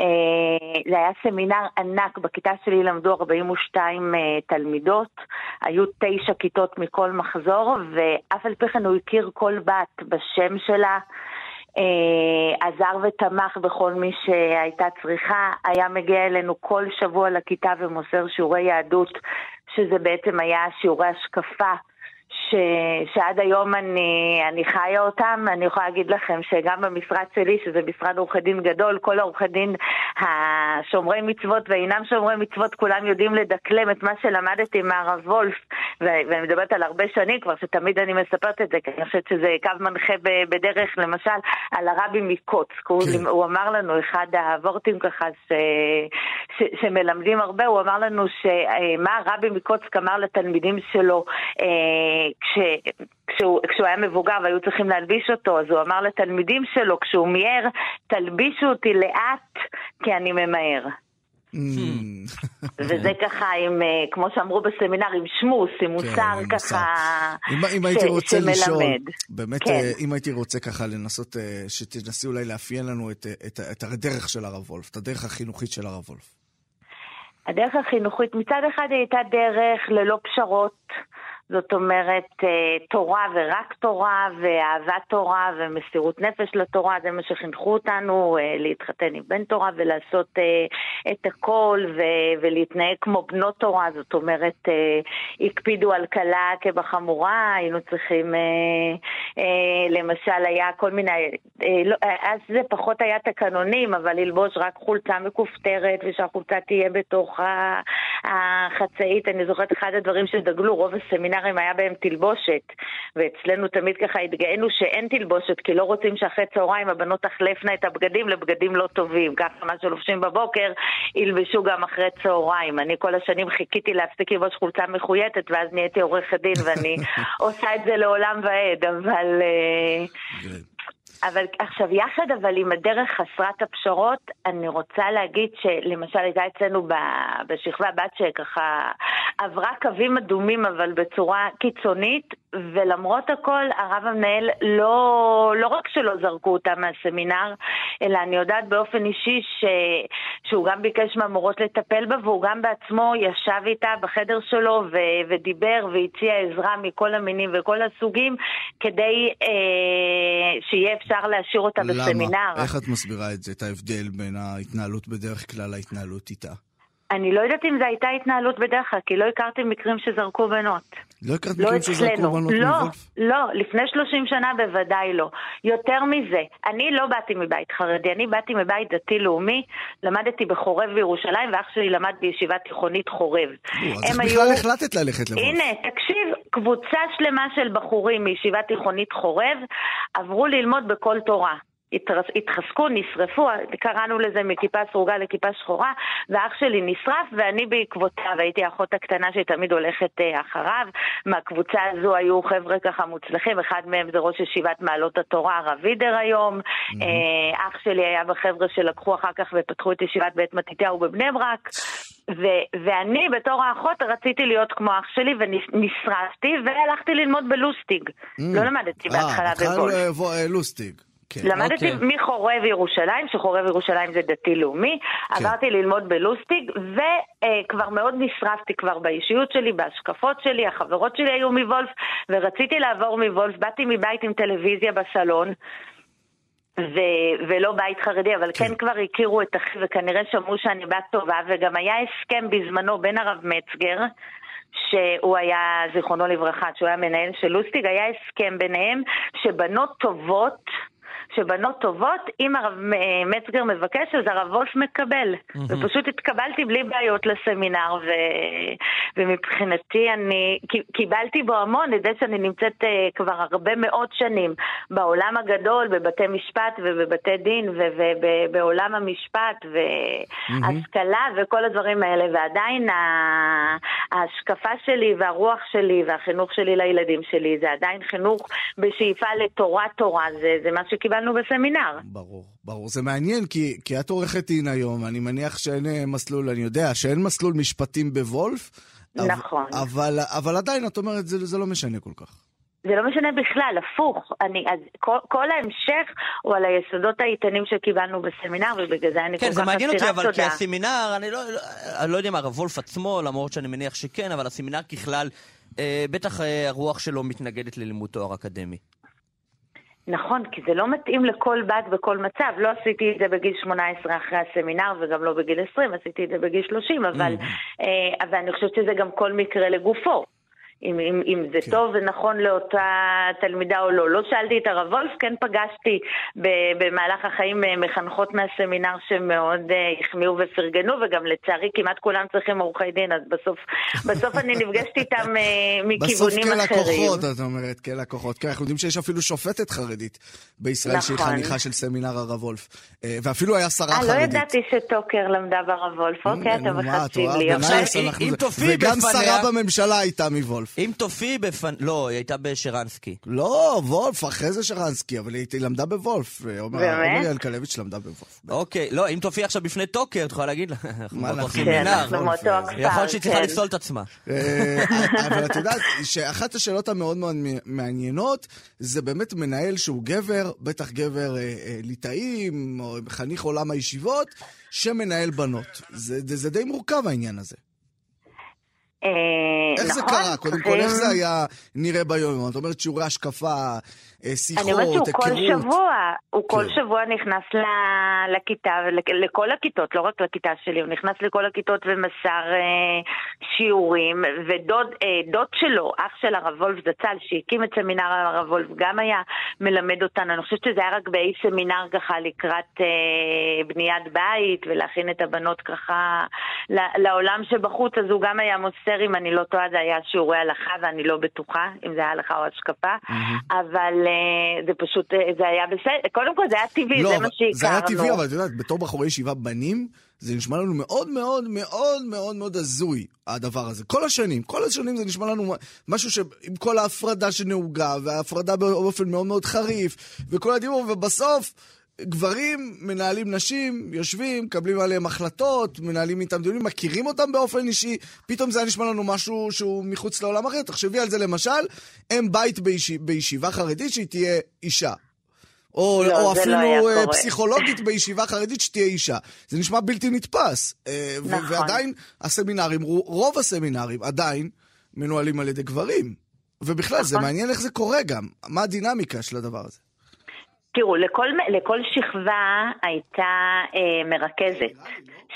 אה, זה היה סמינר ענק, בכיתה שלי למדו 42 אה, תלמידות, היו תשע כיתות מכל מחזור, ואף על פי כן הוא הכיר כל בת בשם שלה. אה, עזר ותמך בכל מי שהייתה צריכה, היה מגיע אלינו כל שבוע לכיתה ומוסר שיעורי יהדות, שזה בעצם היה שיעורי השקפה. ש, שעד היום אני, אני חיה אותם. אני יכולה להגיד לכם שגם במשרד שלי, שזה משרד עורכי דין גדול, כל העורכי דין השומרי מצוות ואינם שומרי מצוות, כולם יודעים לדקלם את מה שלמדתי מהרב וולף, ו, ואני מדברת על הרבה שנים כבר, שתמיד אני מספרת את זה, כי אני חושבת שזה קו מנחה בדרך, למשל, על הרבי. הוא, כן. הוא אמר לנו, אחד הוורטים ככה ש, ש, שמלמדים הרבה, הוא אמר לנו שמה הרבי מקוצק אמר לתלמידים שלו, אה, כש, כשהוא, כשהוא היה מבוגר והיו צריכים להלביש אותו, אז הוא אמר לתלמידים שלו, כשהוא מיהר, תלבישו אותי לאט, כי אני ממהר. Mm. וזה ככה עם, אה, כמו שאמרו בסמינר, עם שמוס, עם כן, מוסר ככה אם הייתי רוצה לשאול, באמת, כן. אה, אם הייתי רוצה ככה לנסות, אה, שתנסי אולי לאפיין לנו את הדרך של הרב וולף, את הדרך החינוכית של הרב וולף. הדרך החינוכית, מצד אחד היא הייתה דרך ללא פשרות. זאת אומרת, אה, תורה ורק תורה, ואהבת תורה ומסירות נפש לתורה, זה מה שחינכו אותנו, אה, להתחתן עם בן תורה ולעשות אה, את הכל ולהתנהג כמו בנות תורה, זאת אומרת, הקפידו על קלה כבחמורה, היינו צריכים, למשל, היה כל מיני, לא, אז זה פחות היה תקנונים, אבל ללבוש רק חולצה מכופתרת ושהחולצה תהיה בתוך החצאית. אני זוכרת אחד הדברים שדגלו, רוב הסמינר הסמינרים היה בהם תלבושת, ואצלנו תמיד ככה התגאינו שאין תלבושת, כי לא רוצים שאחרי צהריים הבנות תחלפנה את הבגדים לבגדים לא טובים. ככה מה שלובשים בבוקר, ילבשו גם אחרי צהריים. אני כל השנים חיכיתי להפסיק ללבוש חולצה מחויטת, ואז נהייתי עורכת דין, ואני עושה את זה לעולם ועד, אבל... אבל עכשיו, יחד אבל עם הדרך חסרת הפשרות, אני רוצה להגיד שלמשל הייתה אצלנו בשכבה בת שככה עברה קווים אדומים אבל בצורה קיצונית, ולמרות הכל הרב המנהל לא, לא רק שלא זרקו אותה מהסמינר, אלא אני יודעת באופן אישי ש, שהוא גם ביקש מהמורות לטפל בה, והוא גם בעצמו ישב איתה בחדר שלו ו, ודיבר והציע עזרה מכל המינים וכל הסוגים, כדי אה, שיהיה אפשר להשאיר אותה למה? בסמינר. איך את מסבירה את זה, את ההבדל בין ההתנהלות בדרך כלל להתנהלות איתה? אני לא יודעת אם זו הייתה התנהלות בדרך כלל, כי לא הכרתי מקרים שזרקו בנות. לא הכרת לא מקרים שזרקו בנות לא, מוולף? לא, לפני 30 שנה בוודאי לא. יותר מזה, אני לא באתי מבית חרדי, אני באתי מבית דתי-לאומי, למדתי בחורב בירושלים, ואח שלי למד בישיבה תיכונית חורב. אז איך בכלל החלטת ללכת לוולף? הנה, תקשיב, קבוצה שלמה של בחורים מישיבה תיכונית חורב עברו ללמוד בכל תורה. התחזקו, נשרפו, קראנו לזה מכיפה סרוגה לכיפה שחורה, ואח שלי נשרף ואני בעקבותיו, הייתי האחות הקטנה שתמיד הולכת אה, אחריו. מהקבוצה הזו היו חבר'ה ככה מוצלחים, אחד מהם זה ראש ישיבת מעלות התורה, הרב וידר היום. Mm-hmm. אח שלי היה בחבר'ה שלקחו אחר כך ופתחו את ישיבת בית מתתיהו בבני ברק. ו- ואני בתור האחות רציתי להיות כמו אח שלי ונשרפתי והלכתי ללמוד בלוסטיג. Mm. לא למדתי בהתחלה בגולף. אה, התחלת לוסטיג. כן. למדתי. אוקיי. מחורב ירושלים, שחורב ירושלים זה דתי-לאומי, כן. עברתי ללמוד בלוסטיג, וכבר מאוד נשרפתי כבר באישיות שלי, בהשקפות שלי, החברות שלי היו מוולף, ורציתי לעבור מוולף, באתי מבית עם טלוויזיה בסלון. ו- ולא בית חרדי, אבל כן. כן כבר הכירו את אחי וכנראה שמעו שאני בת טובה, וגם היה הסכם בזמנו בין הרב מצגר, שהוא היה, זיכרונו לברכה, שהוא היה מנהל של לוסטיג, היה הסכם ביניהם שבנות טובות שבנות טובות, אם הרב מצגר מבקש, אז הרב וולף מקבל. Mm-hmm. ופשוט התקבלתי בלי בעיות לסמינר, ו... ומבחינתי אני קיבלתי בו המון, את זה שאני נמצאת uh, כבר הרבה מאוד שנים בעולם הגדול, בבתי משפט ובבתי דין ובעולם המשפט והשכלה mm-hmm. וכל הדברים האלה, ועדיין ההשקפה שלי והרוח שלי והחינוך שלי לילדים שלי זה עדיין חינוך בשאיפה לתורה תורה, זה, זה מה שקיבלנו. קיבלנו בסמינר. ברור, ברור. זה מעניין, כי, כי את עורכת דין היום, אני מניח שאין אה, מסלול, אני יודע, שאין מסלול משפטים בוולף. נכון. אבל, אבל עדיין, את אומרת, זה, זה לא משנה כל כך. זה לא משנה בכלל, הפוך. אני, אז כל, כל ההמשך הוא על היסודות האיתנים שקיבלנו בסמינר, ובגלל זה אני כן, כל כך אסירת תודה. כן, זה מעניין אותי, אבל כי הסמינר, אני לא, לא, אני לא יודע מה, הרב וולף עצמו, למרות שאני מניח שכן, אבל הסמינר ככלל, אה, בטח אה, הרוח שלו מתנגדת ללימוד תואר אקדמי. נכון, כי זה לא מתאים לכל בת בכל מצב. לא עשיתי את זה בגיל 18 אחרי הסמינר וגם לא בגיל 20, עשיתי את זה בגיל 30, אבל, אה, אבל אני חושבת שזה גם כל מקרה לגופו. אם, אם, אם זה כן. טוב ונכון לאותה תלמידה או לא. לא שאלתי את הרב וולף, כן פגשתי במהלך החיים אה, מחנכות מהסמינר שמאוד אה, החמיאו ופרגנו, וגם לצערי כמעט כולם צריכים עורכי דין, אז בסוף, בסוף אני נפגשת איתם אה, בסוף מכיוונים כן אחרים. לקוחות, את אומרת, כן לקוחות. כן, אנחנו יודעים שיש אפילו שופטת חרדית בישראל שהיא נכון. חניכה של סמינר הרב וולף. ואפילו היה שרה אה, לא חרדית. ידעתי שטוקר למדה ברב וולף, אוקיי, הנה, אתם נו, מה, את מחדשים רואה? לי. אם-. תופיעי וגם בפניה- שרה בממשלה הייתה מוולף. אם תופיעי בפנ... לא, היא הייתה בשרנסקי. לא, וולף, אחרי זה שרנסקי, אבל היא למדה בוולף. עומר באמת? עומר ינקלביץ' למדה בוולף. אוקיי, לא, אם תופיעי עכשיו בפני טוקר, את יכולה להגיד לה, אנחנו מה אנחנו- סמינר. כן, אנחנו מאותו אה, הכפר, יכול להיות שהיא צריכה כן. לפסול את עצמה. אה, אבל את יודעת שאחת השאלות המאוד מאוד מעניינות זה באמת מנהל שהוא גבר, בטח גבר אה, אה, ליטאים, או חניך עולם הישיבות, שמנהל בנות. זה, זה, זה די מורכב העניין הזה. אה, איך זה נכון, קרה? קודם כל, איך זה היה נראה ביום? את אומרת שיעורי השקפה, אה, שיחות, אני אומרת שהוא כל היכרות. שבוע, הוא כל כן. שבוע נכנס ל- לכיתה, לכל הכיתות, לא רק לכיתה שלי, הוא נכנס לכל הכיתות ומסר אה, שיעורים, ודוד אה, דוד שלו, אח של הרב וולף זצ"ל, שהקים את סמינר הרב וולף, גם היה מלמד אותנו, אני חושבת שזה היה רק באי סמינר ככה לקראת אה, בניית בית, ולהכין את הבנות ככה לעולם שבחוץ, אז הוא גם היה מוסר, אם אני לא טועה, זה היה שיעורי הלכה, ואני לא בטוחה אם זה היה הלכה או השקפה, אבל אה, זה פשוט, אה, זה היה בסדר, קודם כל זה היה טבעי, לא, זה מה שהכרנו. זה היה טבעי, אבל את יודעת, בתור בחורי ישיבה בנים, זה נשמע לנו מאוד מאוד מאוד מאוד מאוד הזוי, הדבר הזה. כל השנים, כל השנים זה נשמע לנו משהו שעם כל ההפרדה שנהוגה, וההפרדה באופן מאוד מאוד חריף, וכל הדיבור, ובסוף... גברים מנהלים נשים, יושבים, מקבלים עליהם החלטות, מנהלים איתם דיונים, מכירים אותם באופן אישי, פתאום זה היה נשמע לנו משהו שהוא מחוץ לעולם אחר. תחשבי על זה למשל, אם בית בישי, בישיבה חרדית שהיא תהיה אישה. או, לא, או זה אפילו לא. פסיכולוגית בישיבה חרדית שתהיה אישה. זה נשמע בלתי נתפס. אה, נכון. ועדיין הסמינרים, רו- רוב הסמינרים עדיין מנוהלים על ידי גברים. ובכלל, זה נכון. מעניין איך זה קורה גם. מה הדינמיקה של הדבר הזה? תראו, לכל, לכל שכבה הייתה אה, מרכזת,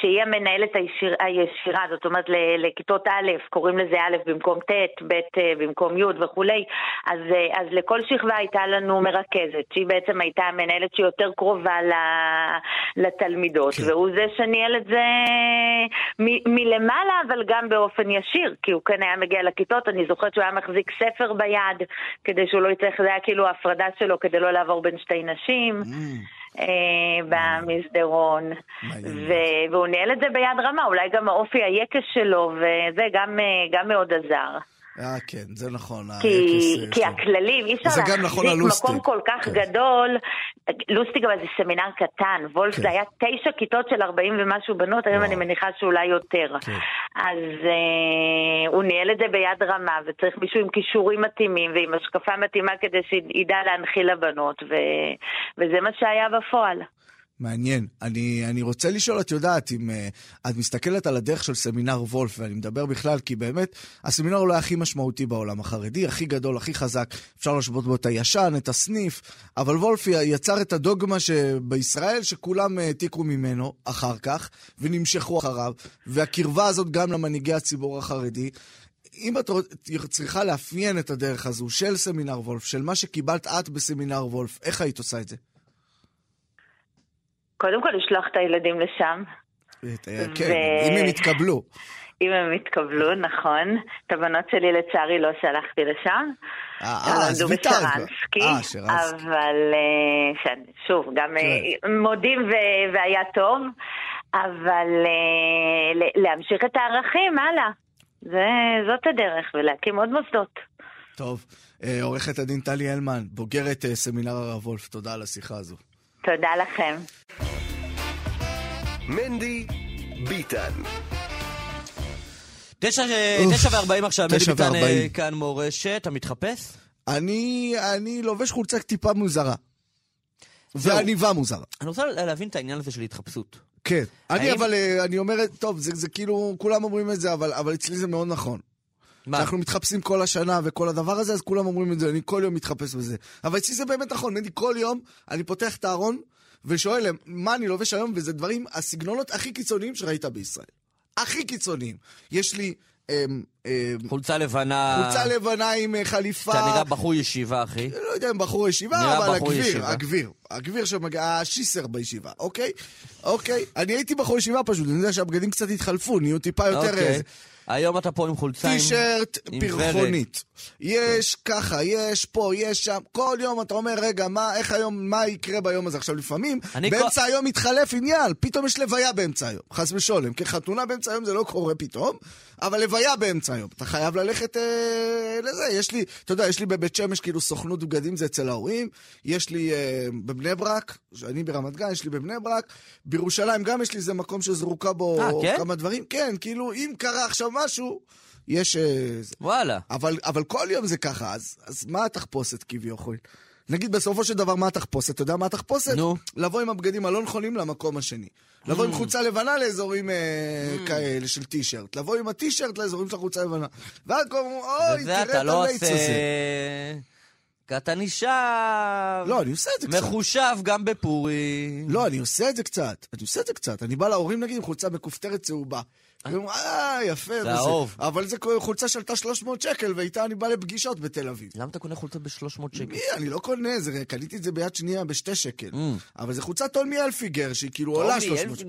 שהיא המנהלת הישיר, הישירה, זאת אומרת לכיתות א', קוראים לזה א' במקום ט', ב' אה, במקום י' וכולי, אז, אה, אז לכל שכבה הייתה לנו מרכזת, שהיא בעצם הייתה המנהלת שיותר קרובה לתלמידות, כן. והוא זה שניהל את זה מ- מלמעלה, אבל גם באופן ישיר, כי הוא כן היה מגיע לכיתות, אני זוכרת שהוא היה מחזיק ספר ביד, כדי שהוא לא יצטרך, זה היה כאילו ההפרדה שלו כדי לא לעבור בין שתי נשים. אה, במסדרון, מעניין. ו- והוא ניהל את זה ביד רמה, אולי גם האופי היקש שלו, וזה גם, אה, גם מאוד עזר. אה, כן, זה נכון. כי, האפס, אה, כי. הכללים, אי אפשר נכון להחזיק. מקום כל כך כן. גדול. לוסטיג אבל זה סמינר קטן, וולף כן. זה היה תשע כיתות של 40 ומשהו בנות, היום. אני מניחה שאולי יותר. כן. אז אה, הוא ניהל את זה ביד רמה, וצריך מישהו עם כישורים מתאימים ועם השקפה מתאימה כדי שידע להנחיל לבנות, ו, וזה מה שהיה בפועל. מעניין. אני, אני רוצה לשאול, את יודעת, אם uh, את מסתכלת על הדרך של סמינר וולף, ואני מדבר בכלל, כי באמת, הסמינר אולי הכי משמעותי בעולם החרדי, הכי גדול, הכי חזק. אפשר להשוות בו את הישן, את הסניף, אבל וולף יצר את הדוגמה שבישראל, שכולם העתיקו ממנו אחר כך, ונמשכו אחריו, והקרבה הזאת גם למנהיגי הציבור החרדי. אם את צריכה לאפיין את הדרך הזו של סמינר וולף, של מה שקיבלת את בסמינר וולף, איך היית עושה את זה? קודם כל לשלוח את הילדים לשם. את- כן, אם הם יתקבלו. אם הם יתקבלו, נכון. את הבנות שלי לצערי לא שלחתי לשם. אה, אה, אז למדו ויתרת כבר. בשרנסקי, אה, שרנסקי. אבל אה, שוב, גם כן. אה, מודים והיה טוב, אבל אה, להמשיך את הערכים, הלאה. זאת הדרך, ולהקים עוד מוסדות. טוב, אה, עורכת הדין טלי הלמן, בוגרת אה, סמינר הרב וולף, תודה על השיחה הזו. תודה לכם. מנדי ביטן. תשע תשע וארבעים עכשיו, תשע ביטן אה. כאן מורשת, אתה מתחפש? אני, אני לובש חולצה טיפה מוזרה. ועניבה מוזרה. אני רוצה להבין את העניין הזה של התחפשות. כן. אני אבל, אה, אני אומר, טוב, זה, זה כאילו, כולם אומרים את זה, אבל, אבל אצלי זה מאוד נכון. מה? שאנחנו מתחפשים כל השנה וכל הדבר הזה, אז כולם אומרים את זה, אני כל יום מתחפש בזה. אבל אצלי זה באמת נכון, מנדי, כל יום אני פותח את הארון ושואל להם, מה אני לובש היום, וזה דברים, הסגנונות הכי קיצוניים שראית בישראל. הכי קיצוניים. יש לי... אמ, אמ, חולצה לבנה. חולצה לבנה עם אה, חליפה. אתה נראה בחור ישיבה, אחי. לא יודע אם בחור ישיבה, אבל בחור הגביר, ישיבה. הגביר, הגביר שמגיע, השיסר בישיבה, אוקיי? אוקיי. אני הייתי בחור ישיבה פשוט, אני יודע שהבגדים קצת התחלפו, נהיו טיפה יותר... אוקיי. היום אתה פה עם חולצה עם... טישרט פרחונית. יש ככה, יש פה, יש שם. כל יום אתה אומר, רגע, מה, איך היום, מה יקרה ביום הזה? עכשיו, לפעמים, באמצע כל- היום מתחלף עניין, פתאום יש לוויה באמצע היום. חס ושלום. כי חתונה באמצע היום זה לא קורה פתאום, אבל לוויה באמצע היום. אתה חייב ללכת אה, לזה. יש לי, אתה יודע, יש לי בבית שמש כאילו סוכנות בגדים, זה אצל ההורים. יש לי אה, בבני ברק, אני ברמת גן, יש לי בבני ברק. בירושלים גם יש לי איזה מקום שזרוקה בו אה, כן? כמה דברים. כן, כאילו, אם קרה עכשיו משהו, יש... אה. וואלה. אבל, אבל כל יום זה ככה, אז, אז מה התחפושת כביכול? נגיד בסופו של דבר מה התחפושת? אתה יודע מה התחפושת? נו. לבוא עם הבגדים הלא נכונים למקום השני. לבוא עם חולצה לבנה לאזורים אה, כאלה של טישרט. לבוא עם הטישרט לאזורים של החולצה לבנה. ואז כל הזמן, אוי, תראה את לא הלייץ עושה... הזה. אתה נשאר... לא, אני עושה את זה קצת. מחושב גם בפורים. לא, אני עושה את זה קצת. אני עושה את זה קצת. אני בא להורים נגיד עם חולצה מכופתרת צהובה. והם אומרים, אה, יפה. וזה." צהוב. אבל זה חולצה שעלתה 300 שקל, ואיתה אני בא לפגישות בתל אביב. למה אתה קונה חולצות ב-300 שקל? מי? אני לא קונה, זה, קניתי את זה ביד שנייה בשתי שקל. Mm. אבל זה חולצת טולמי אלפיגר, שהיא כאילו עולה 300 שקל.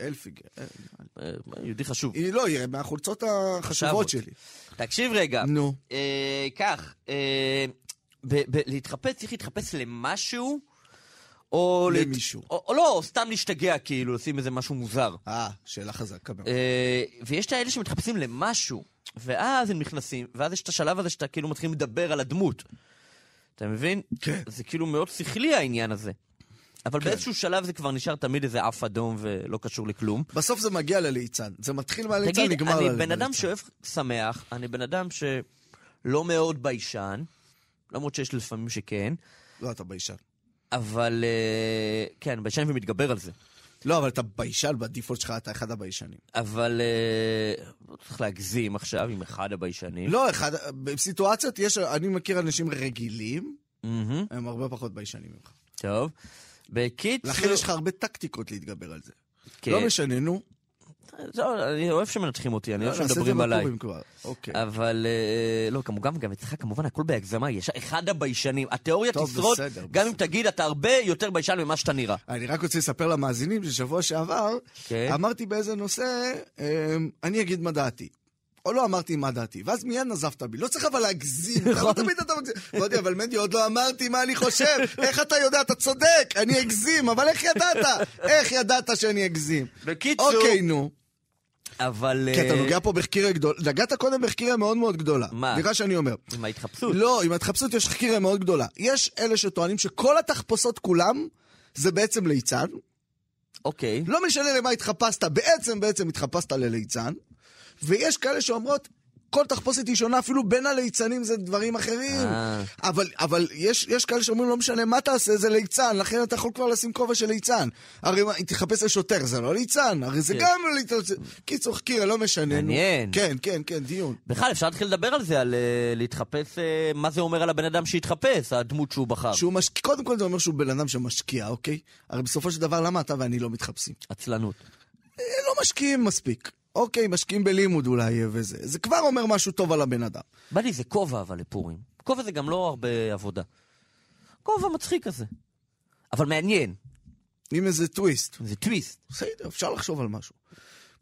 אלפיגר. אה, אה, יהודי חשוב. היא לא, היא מהחולצות החשובות. שלי. תקשיב רגע. נו. אה, כך, אה, ב- ב- להתחפש, צריך להתחפש למשהו, או... לת- למישהו. או, או לא, סתם להשתגע, כאילו, לשים איזה משהו מוזר. אה, שאלה חזקה מאוד. אה, ויש את האלה שמתחפשים למשהו, ואז הם נכנסים, ואז יש את השלב הזה שאתה כאילו מתחיל לדבר על הדמות. אתה מבין? כן. זה כאילו מאוד שכלי העניין הזה. אבל באיזשהו שלב זה כבר נשאר תמיד איזה אף אדום ולא קשור לכלום. בסוף זה מגיע לליצן. זה מתחיל מהליצן, תגיד, נגמר בליצן. בן אדם שאוהב שמח, אני בן אדם שלא מאוד ביישן, למרות שיש לפעמים שכן, לא, אתה ביישן. אבל אה, כן, ביישן ומתגבר על זה. לא, אבל אתה ביישן, בדיפולט שלך אתה אחד הביישנים. אבל אה, לא צריך להגזים עכשיו עם אחד הביישנים. לא, אחד, בסיטואציות יש, אני מכיר אנשים רגילים, מהמם, הם הרבה פחות ביישנים ממך. טוב. בקיצור... לכן יש לך הרבה טקטיקות להתגבר על זה. כן. לא משנה, נו. לא, אני אוהב שמנתחים אותי, אני לא, אוהב זה שמדברים עליי. אוקיי. אבל אה, לא, כמובן, גם אצלך כמובן הכל בהגזמה, יש אחד הביישנים. התיאוריה תשרוד, גם אם. תגיד, אתה הרבה יותר ביישן ממה שאתה נראה. אני רק רוצה לספר למאזינים ששבוע שעבר, כן. אמרתי באיזה נושא, אמ, אני אגיד מה דעתי. או לא אמרתי מה דעתי, ואז מיד נזפת בי. לא צריך אבל להגזים, למה תמיד אתה מגזים? אמרתי, אבל מנדי, עוד לא אמרתי מה אני חושב, איך אתה יודע, אתה צודק, אני אגזים, אבל איך ידעת? איך ידעת שאני אגזים? בקיצור, אוקיי, נו. אבל... כי אתה אה, נוגע פה בחקירה גדולה, נגעת קודם בחקירה מאוד מאוד גדולה. מה? סליחה שאני אומר. עם ההתחפשות. לא, עם ההתחפשות יש חקירה מאוד גדולה. יש אלה שטוענים שכל התחפושות כולם זה בעצם ליצן. אוקיי. לא משנה למה התחפשת, בעצם בעצם התחפשת לליצן. ויש כאלה שאומרות, כל תחפושת היא שונה, אפילו בין הליצנים זה דברים אחרים. אה. אבל, אבל יש, יש כאלה שאומרים, לא משנה מה תעשה, זה ליצן, לכן אתה יכול כבר לשים כובע של ליצן. הרי אם תחפש לשוטר, זה לא ליצן, הרי זה כן. גם לא ליצן. קיצור, קירה, לא משנה. מעניין. כן, כן, כן, דיון. בכלל, אפשר להתחיל לדבר על זה, על אה, להתחפש, אה, מה זה אומר על הבן אדם שהתחפש, הדמות שהוא בחר. שהוא משקיע, קודם כל זה אומר שהוא בן אדם שמשקיע, אוקיי? הרי בסופו של דבר, למה אתה ואני לא מתחפשים? עצלנות. לא משקיעים מספיק. אוקיי, משקיעים בלימוד אולי וזה. זה כבר אומר משהו טוב על הבן אדם. בא לי איזה כובע אבל לפורים. כובע זה גם לא הרבה עבודה. כובע מצחיק כזה. אבל מעניין, עם איזה טוויסט. זה טוויסט. בסדר, אפשר לחשוב על משהו.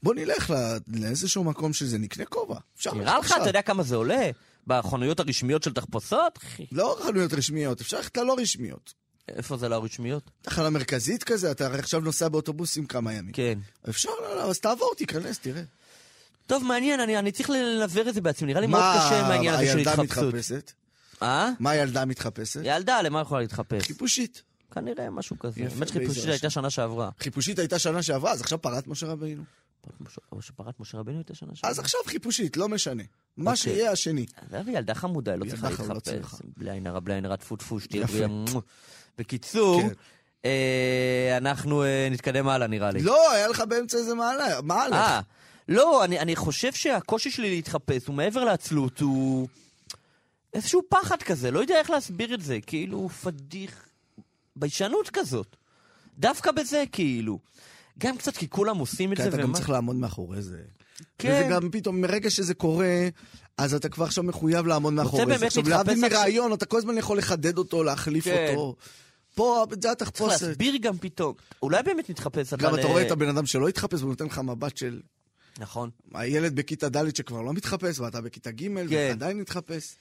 בוא נלך לא- לאיזשהו מקום שזה, נקנה כובע. אפשר נראה ללכת לך. אתה יודע כמה זה עולה? בחנויות הרשמיות של תחפושות? אחי, לא חנויות רשמיות, אפשר ללכת ללא רשמיות. איפה זה הרשמיות? תחנה מרכזית כזה, אתה הרי עכשיו נוסע באוטובוסים כמה ימים. כן. אפשר, לא, לא, אז תעבור, תיכנס, תראה. טוב, מעניין, אני, אני צריך לנבר את זה בעצמי, נראה לי מאוד מה קשה מהעניין הזה של הילדה התחפשות. מתחפשת? אה? מה הילדה מתחפשת? ילדה, למה יכולה להתחפש? חיפושית. כנראה משהו כזה. שחיפושית באיזה הייתה שנה שעברה. חיפושית הייתה שנה שעברה, אז עכשיו פרת משה רבינו. או שפרת משה רבנו הייתה שנה שעברה. אז עכשיו חיפושית, לא משנה. מה אוקיי. שיהיה השני. אבל ילדה חמודה, לא צריכה לא להתחפש. בלי עין הרע, בלי עין הרע, טפו טפו, שתהיה. בריאה. בקיצור, כן. אה, אנחנו אה, נתקדם הלאה נראה לי. לא, היה לך באמצע איזה מעלה. מה אה, הלך? לא, אני, אני חושב שהקושי שלי להתחפש הוא מעבר לעצלות, הוא איזשהו פחד כזה, לא יודע איך להסביר את זה, כאילו פדיח, ביישנות כזאת. דווקא בזה, כאילו. גם קצת כי כולם עושים את זה, אתה גם ומה... צריך לעמוד מאחורי זה. כן. וזה גם פתאום, מרגע שזה קורה, אז אתה כבר עכשיו מחויב לעמוד מאחורי זה. עכשיו, להבדיל עכשיו- מרעיון, אתה כל הזמן יכול לחדד אותו, להחליף כן. אותו. פה, זה צריך התחפושת. להסביר גם פתאום. אולי באמת נתחפש, אבל... גם אתה אה, רואה את הבן אדם שלא התחפש, והוא נותן לך מבט של נכון. הילד בכיתה ד' שכבר לא מתחפש, ואתה בכיתה ג' כן. ועדיין מתחפש.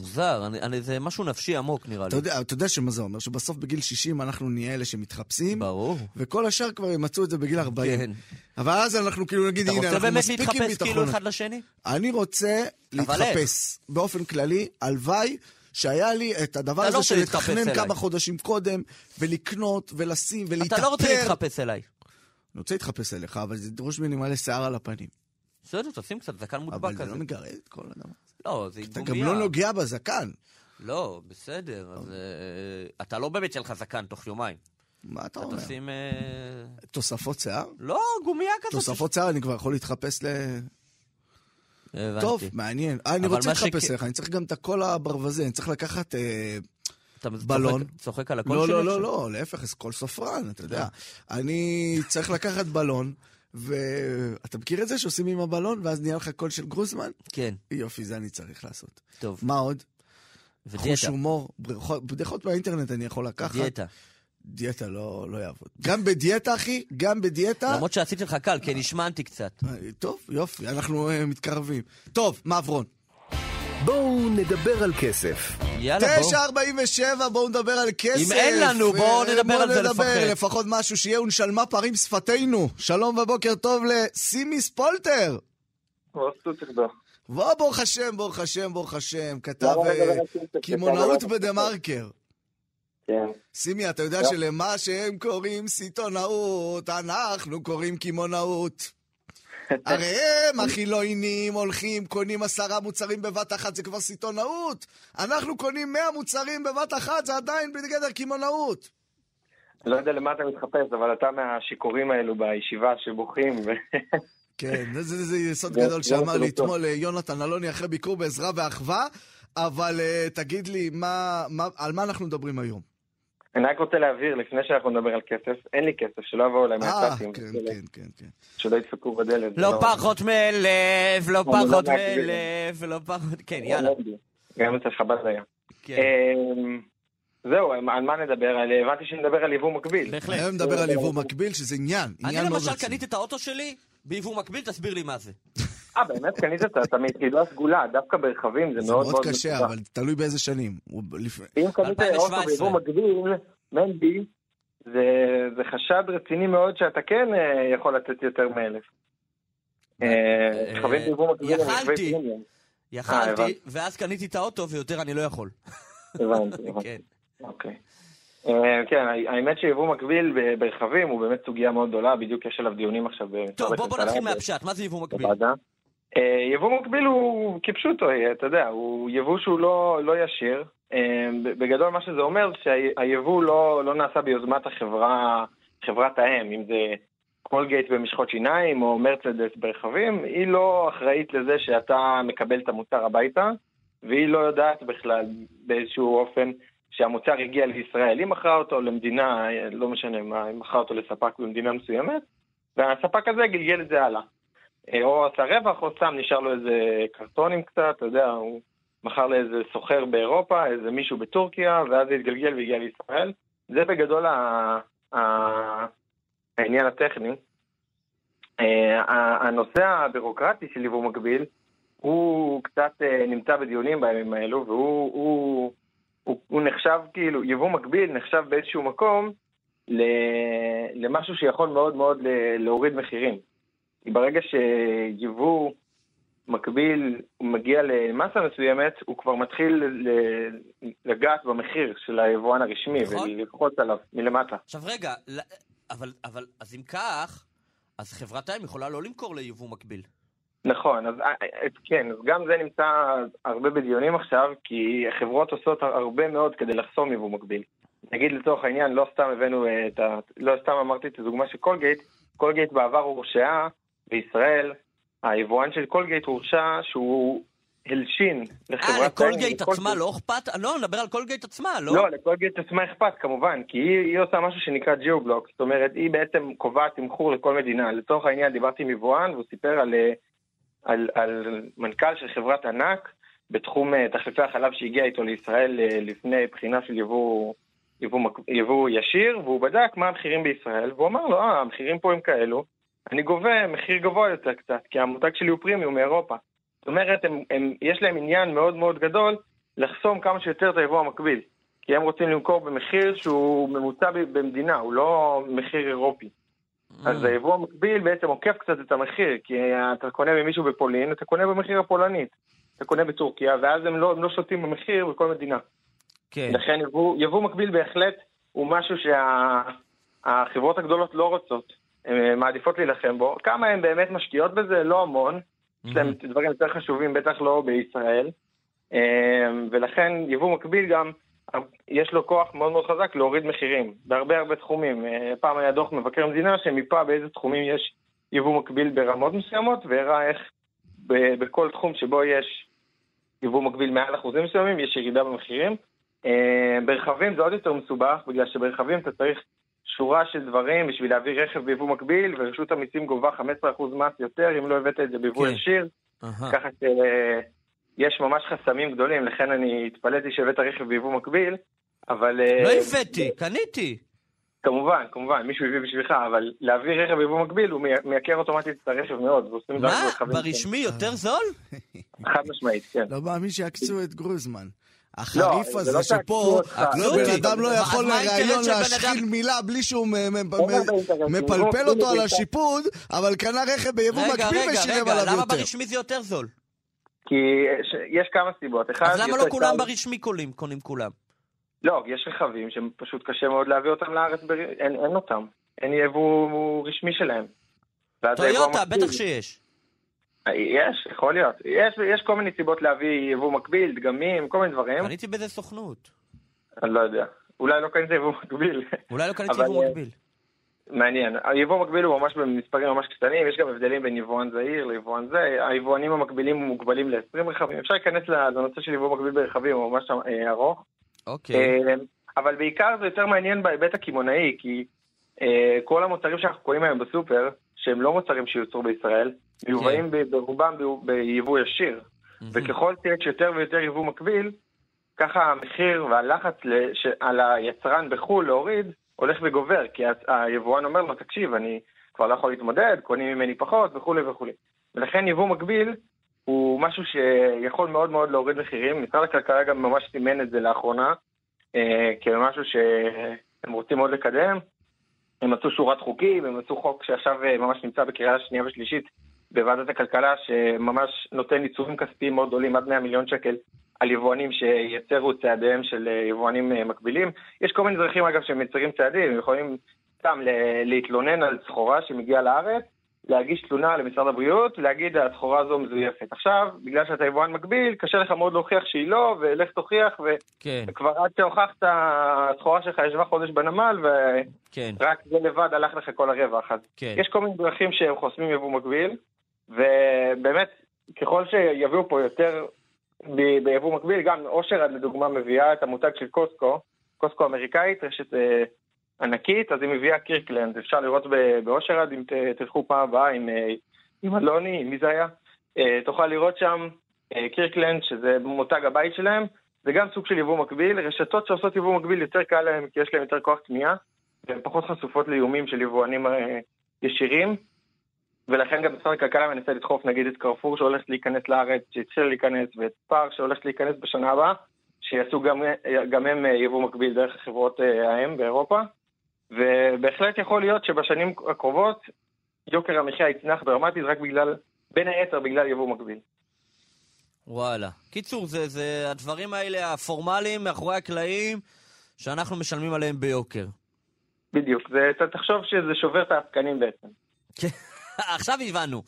מוזר, אני, אני, זה משהו נפשי עמוק נראה לי. אתה יודע, אתה יודע שמה זה אומר? שבסוף בגיל 60 אנחנו נהיה אלה שמתחפשים, ברור. וכל השאר כבר ימצאו את זה בגיל 40. כן. אבל אז אנחנו כאילו נגיד, אתה הנה, רוצה אנחנו באמת מספיק עם להתחפש ביטחון. כאילו אחד לשני? אני רוצה להתחפש. באופן כללי, הלוואי שהיה לי את הדבר אתה לא הזה רוצה של להתחפש לתכנן. כמה חודשים קודם, ולקנות, ולשים, ולהתאפר. אתה לא רוצה להתחפש אליי. אני רוצה להתחפש אליך, אבל זה דרוש ממני מלא שיער על הפנים. בסדר, תשים קצת זקן מודבק אבל זה כזה. לא מגרד כל הדבר. לא, זה אתה גומייה. גם לא נוגע בזקן. לא, בסדר, אז... אה, אתה לא באמת יהיה לך זקן תוך יומיים. מה אתה אתה אומר? תשים... אה, תוספות שיער? לא, גומייה כזאת. תוספות שיער אני כבר יכול להתחפש ל... הבנתי. טוב, מעניין. אה, אני רוצה להתחפש אליך, אני צריך גם את הקול הברווזי, אני צריך לקחת... אתה צוחק- בלון. צוחק על הקול לא, שלי לא, לא, עכשיו? לא, להפך, זה קול סופרן, אתה יודע. אני צריך לקחת בלון, ואתה מכיר את זה שעושים עם הבלון, ואז נהיה לך קול של גרוזמן? כן, יופי, זה אני צריך לעשות. טוב. מה עוד? חוש ודיאטה. הומור, בדיחות- בדיחות מהאינטרנט אני יכול לקחת. דיאטה. דיאטה לא לא יעבוד. גם בדיאטה, אחי, גם בדיאטה. למרות שעשיתי לך קל, כי נשמנתי קצת. אה, טוב, יופי, אנחנו אה, מתקרבים. טוב, מעברון. בואו נדבר על כסף. יאללה, בואו. 9.47, בואו נדבר על כסף. אם אין לנו, בואו אה, נדבר על זה בואו נדבר לפחות. לפחות משהו שיהיה ונשלמה פרים שפתנו. שלום ובוקר טוב לסימי ספולטר. בוא, ברוך השם, ברוך השם, ברוך השם. כתב אה, קמעונאות בדה מרקר. כן. סימי, אתה יודע שלמה שהם קוראים סיטונאות, אנחנו קוראים קמעונאות. הרי הם, החילונים, הולכים, קונים עשרה מוצרים בבת אחת, זה כבר סיטונאות. אנחנו קונים מאה מוצרים בבת אחת, זה עדיין בגדר קמעונאות. לא יודע למה אתה מתחפש, אבל אתה מהשיכורים האלו בישיבה שבוכים. כן, זה, זה, יסוד גדול שאמר לא לי. אתמול אה, יונתן אלוני אחרי ביקור בעזרה ואחווה, אבל אה, תגיד לי, מה, מה, על מה אנחנו מדברים היום? אני רק רוצה להבהיר, לפני שאנחנו נדבר על כסף, אין לי כסף, שלא יבואו אליי אה, מהצטים. כן, כן, כן, כן. שלא ידפקו בדלת. זה לא פחות מאלף, לא אני פחות לא מעכבים. מאלף, לא פחות... כן, יאללה. גם אצל חב"ד היה. כן, אמ, זהו, על מה נדבר? על- הבנתי שנדבר על יבוא מקביל. בהחלט. היום נדבר על יבוא מקביל, שזה עניין, אני עניין מאוד למשל רציני. קניתי את האוטו שלי ביבוא מקביל, תסביר לי מה זה. אה, באמת קנית את אתה מיחידה סגולה, דווקא ברכבים, זה זה מאוד מאוד מאוד קשה. אבל תלוי באיזה שנים. אם קנית 2017. אוטו ביבוא מקביל, מנדי, זה זה חשד רציני מאוד שאתה כן אה, יכול לתת יותר מאלף. אה, רכבים ביבוא מקביל הם רכבי. פרימיום. יכלתי. ואז קניתי את האוטו, ויותר אני לא יכול. הבנתי, הבנתי. כן. אוקיי. אה, כן, האמת שיבוא מקביל ברכבים הוא באמת סוגיה מאוד גדולה, בדיוק יש עליו דיונים עכשיו טוב, בוא נתחיל מהפשט, מה זה יבוא מקביל? אה, יבוא מקביל הוא כפשוטו, אתה יודע, הוא יבוא שהוא לא, לא ישיר. אה, בגדול מה שזה אומר שהיבוא לא, לא נעשה ביוזמת החברה, חברת האם, אם זה קולגייט במשחות שיניים או מרצדס ברכבים, היא לא אחראית לזה שאתה מקבל את המוצר הביתה, והיא לא יודעת בכלל באיזשהו אופן שהמוצר הגיע לישראל. היא מכרה אותו למדינה, לא משנה מה, היא מכרה אותו לספק במדינה מסוימת, והספק הזה גלגל את זה הלאה. אה, או עשה רווח, או סתם נשאר לו איזה קרטונים קצת, אתה יודע, הוא מכר לאיזה סוחר באירופה, איזה מישהו בטורקיה, ואז התגלגל והגיע לישראל. זה בגדול ה... ה... העניין הטכני. אה, הנושא הבירוקרטי של יבוא מקביל, הוא קצת אה, נמצא בדיונים בימים האלו, והוא הוא, הוא, הוא נחשב כאילו, יבוא מקביל נחשב באיזשהו מקום למשהו שיכול מאוד מאוד להוריד מחירים. ברגע שיבוא מקביל מגיע למסה מסוימת, הוא כבר מתחיל לגעת במחיר של היבואן הרשמי נכון. וללחוץ עליו מלמטה. עכשיו רגע, אבל, אבל, אז אם כך, אז חברת האם יכולה לא למכור ליבוא מקביל. נכון, אז אה, אה, כן, אז גם זה נמצא הרבה בדיונים עכשיו, כי חברות עושות הרבה מאוד כדי לחסום יבוא מקביל. נגיד לצורך העניין, לא סתם הבאנו את ה... לא סתם אמרתי את הדוגמה של קולגייט, קולגייט בעבר הורשעה בישראל היבואן של קולגייט הורשע שהוא הלשין אה, לחברת... לקולגייט האם, עצמה לא אכפת? לא, נדבר על קולגייט עצמה, לא? לא, לקולגייט עצמה אכפת כמובן, כי היא, היא עושה משהו שנקרא ג'יובלוק, זאת אומרת, היא בעצם קובעת תמחור לכל מדינה. לצורך העניין דיברתי עם יבואן והוא סיפר על, אה, על, על מנכ"ל של חברת ענק בתחום אה, תחליפי החלב שהגיע איתו לישראל אה, לפני בחינה של יבוא, יבוא, יבוא ישיר, והוא בדק מה המחירים בישראל, והוא אמר לו, אה, המחירים פה הם כאלו, אני גובה מחיר גבוה יותר קצת, כי המותג שלי הוא פרימיום מאירופה. זאת אומרת, הם, הם, יש להם עניין מאוד מאוד גדול לחסום כמה שיותר את היבוא המקביל. כי הם רוצים למכור במחיר שהוא ממוצע במדינה, הוא לא מחיר אירופי. Mm. אז היבוא המקביל בעצם עוקף קצת את המחיר, כי אתה קונה ממישהו בפולין, אתה קונה במחיר הפולנית. אתה קונה בטורקיה, ואז הם לא, הם לא שולטים במחיר בכל מדינה. כן. לכן יבוא, יבוא מקביל בהחלט הוא משהו שהחברות הגדולות לא רוצות. הן מעדיפות להילחם בו. כמה הן באמת משקיעות בזה? לא המון. יש להם דברים יותר חשובים, בטח לא בישראל. אה, ולכן יבוא מקביל גם, יש לו כוח מאוד מאוד חזק להוריד מחירים, בהרבה הרבה תחומים. אה, פעם היה דוח מבקר המדינה שמיפה באיזה תחומים יש יבוא מקביל ברמות מסוימות, והראה איך בכל תחום שבו יש יבוא מקביל מעל אחוזים מסוימים, יש ירידה במחירים. אה, ברכבים זה עוד יותר מסובך, בגלל שברכבים אתה צריך שורה של דברים בשביל להביא רכב ביבוא מקביל, ורשות המיסים גובה 15% מס יותר אם לא הבאת את זה ביבוא כן. ישיר. אהה. ככה שיש ממש חסמים גדולים, לכן אני התפלאתי שהבאת רכב ביבוא מקביל, אבל... אה, לא הבאתי, קניתי. כמובן, כמובן, מישהו הביא בשבילך, אבל להביא רכב ביבוא מקביל הוא מי- מייקר אוטומטית את הרכב מאוד, ועושים מה? רק ברכבים ברשמי יותר זול? חד משמעית, כן. לא מאמין שעקצו את גרוזמן. לא, החריף זה הזה לא שפה, שעקצו אותך. לא, בן. אדם לא יכול לראיון להשחיל אדם? מילה בלי שהוא. מפלפל אותו על השיפוד, אבל קנה רכב ביבוא רגע, מקביל רגע, ושילם רגע, עליו למה יותר. ברשמי זה יותר זול? כי ש- יש כמה סיבות. אז למה יותר לא כולם ברשמי קונים קונים כולם? לא, יש רכבים שפשוט קשה מאוד להביא אותם לארץ. אין, אותם. אין יבוא רשמי שלהם. טויוטה, בטח שיש. יש, יכול להיות. יש, יש כל מיני סיבות להביא יבוא מקביל, דגמים, כל מיני דברים. קניתי באיזה סוכנות. אני לא יודע. אולי לא קנית יבוא מקביל. אולי לא קניתי יבוא אה, מקביל. מעניין. היבוא מקביל הוא ממש במספרים ממש קטנים, יש גם הבדלים בין יבואן זעיר ליבואן זה. היבואנים המקבילים מוגבלים ל-20 רכבים. אפשר להיכנס לנושא של יבוא מקביל ברכבים, הוא ממש אה, ארוך. אוקיי. אה, אבל בעיקר זה יותר מעניין בהיבט הקמעונאי, כי כל המוצרים שאנחנו קוראים היום בסופר, שהם לא מוצרים שיוצרו בישראל, מיובאים ב- ברובם ביבוא ישיר. וככל שיש יותר ויותר יבוא מקביל, ככה המחיר והלחץ לש- על היצרן בחו"ל להוריד הולך וגובר, כי היבואן אומר לו, תקשיב, אני כבר לא יכול להתמודד, קונים ממני פחות וכולי וכולי. ולכן יבוא מקביל הוא משהו שיכול מאוד מאוד להוריד מחירים. משרד הכלכלה גם ממש סימן את זה לאחרונה, אה, כמשהו שהם רוצים מאוד לקדם. הם מצאו שורת חוקים, הם מצאו חוק שעכשיו אה, ממש נמצא בקריאה שנייה ושלישית בוועדת הכלכלה, שממש נותן עיצומים כספיים מאוד גדולים, עד 100 מיליון שקל, על יבואנים שיצרו את צעדיהם של אה, יבואנים אה, מקבילים. יש כל מיני דרכים, אגב, שהם מצרים צעדים, הם יכולים סתם להתלונן על סחורה שמגיעה לארץ, להגיש תלונה למשרד הבריאות, להגיד הסחורה הזו מזויפת. עכשיו, בגלל שאתה יבואן מקביל, קשה לך מאוד להוכיח שהיא לא, ולך תוכיח, ו- כן, וכבר עד שהוכחת, הסחורה שלך ישבה חודש בנמל, ורק כן, זה לבד הלך לך כל הרווח. אז כן. יש כל מיני דרכים שהם חוסמים יבוא מקביל, ובאמת, ככל שיביאו פה יותר ביבוא מקביל, גם אושר עד לדוגמה מביאה את המותג של קוסטקו, קוסטקו אמריקאית, רשת אה, ענקית, אז היא מביאה קירקלנד, אפשר לראות באושר עד, אם ת- תלכו פעם הבאה עם, אה, עם אלוני, עם מי זה היה, אה, תוכל לראות שם אה, קירקלנד, שזה מותג הבית שלהם, זה גם סוג של יבוא מקביל, רשתות שעושות יבוא מקביל יותר קל להם, כי יש להם יותר כוח קנייה, והן פחות חשופות לאיומים של יבואנים אה, ישירים, ולכן גם משרד הכלכלה מנסה לדחוף נגיד את קרפור שהולכת להיכנס לארץ, שהתחילה להיכנס, ואת פארק שהולכת להיכנס בשנה הבאה, שיעשו גם, גם הם אה, יבוא מקביל דרך החברות אה, האם באירופה. ובהחלט יכול להיות שבשנים הקרובות יוקר המחיה יצנח דרמטית רק בגלל, בין היתר בגלל יבוא מקביל. וואלה. קיצור, זה, זה הדברים האלה הפורמליים מאחורי הקלעים שאנחנו משלמים עליהם ביוקר. בדיוק, זה, אתה תחשוב שזה שובר את העסקנים בעצם. עכשיו הבנו.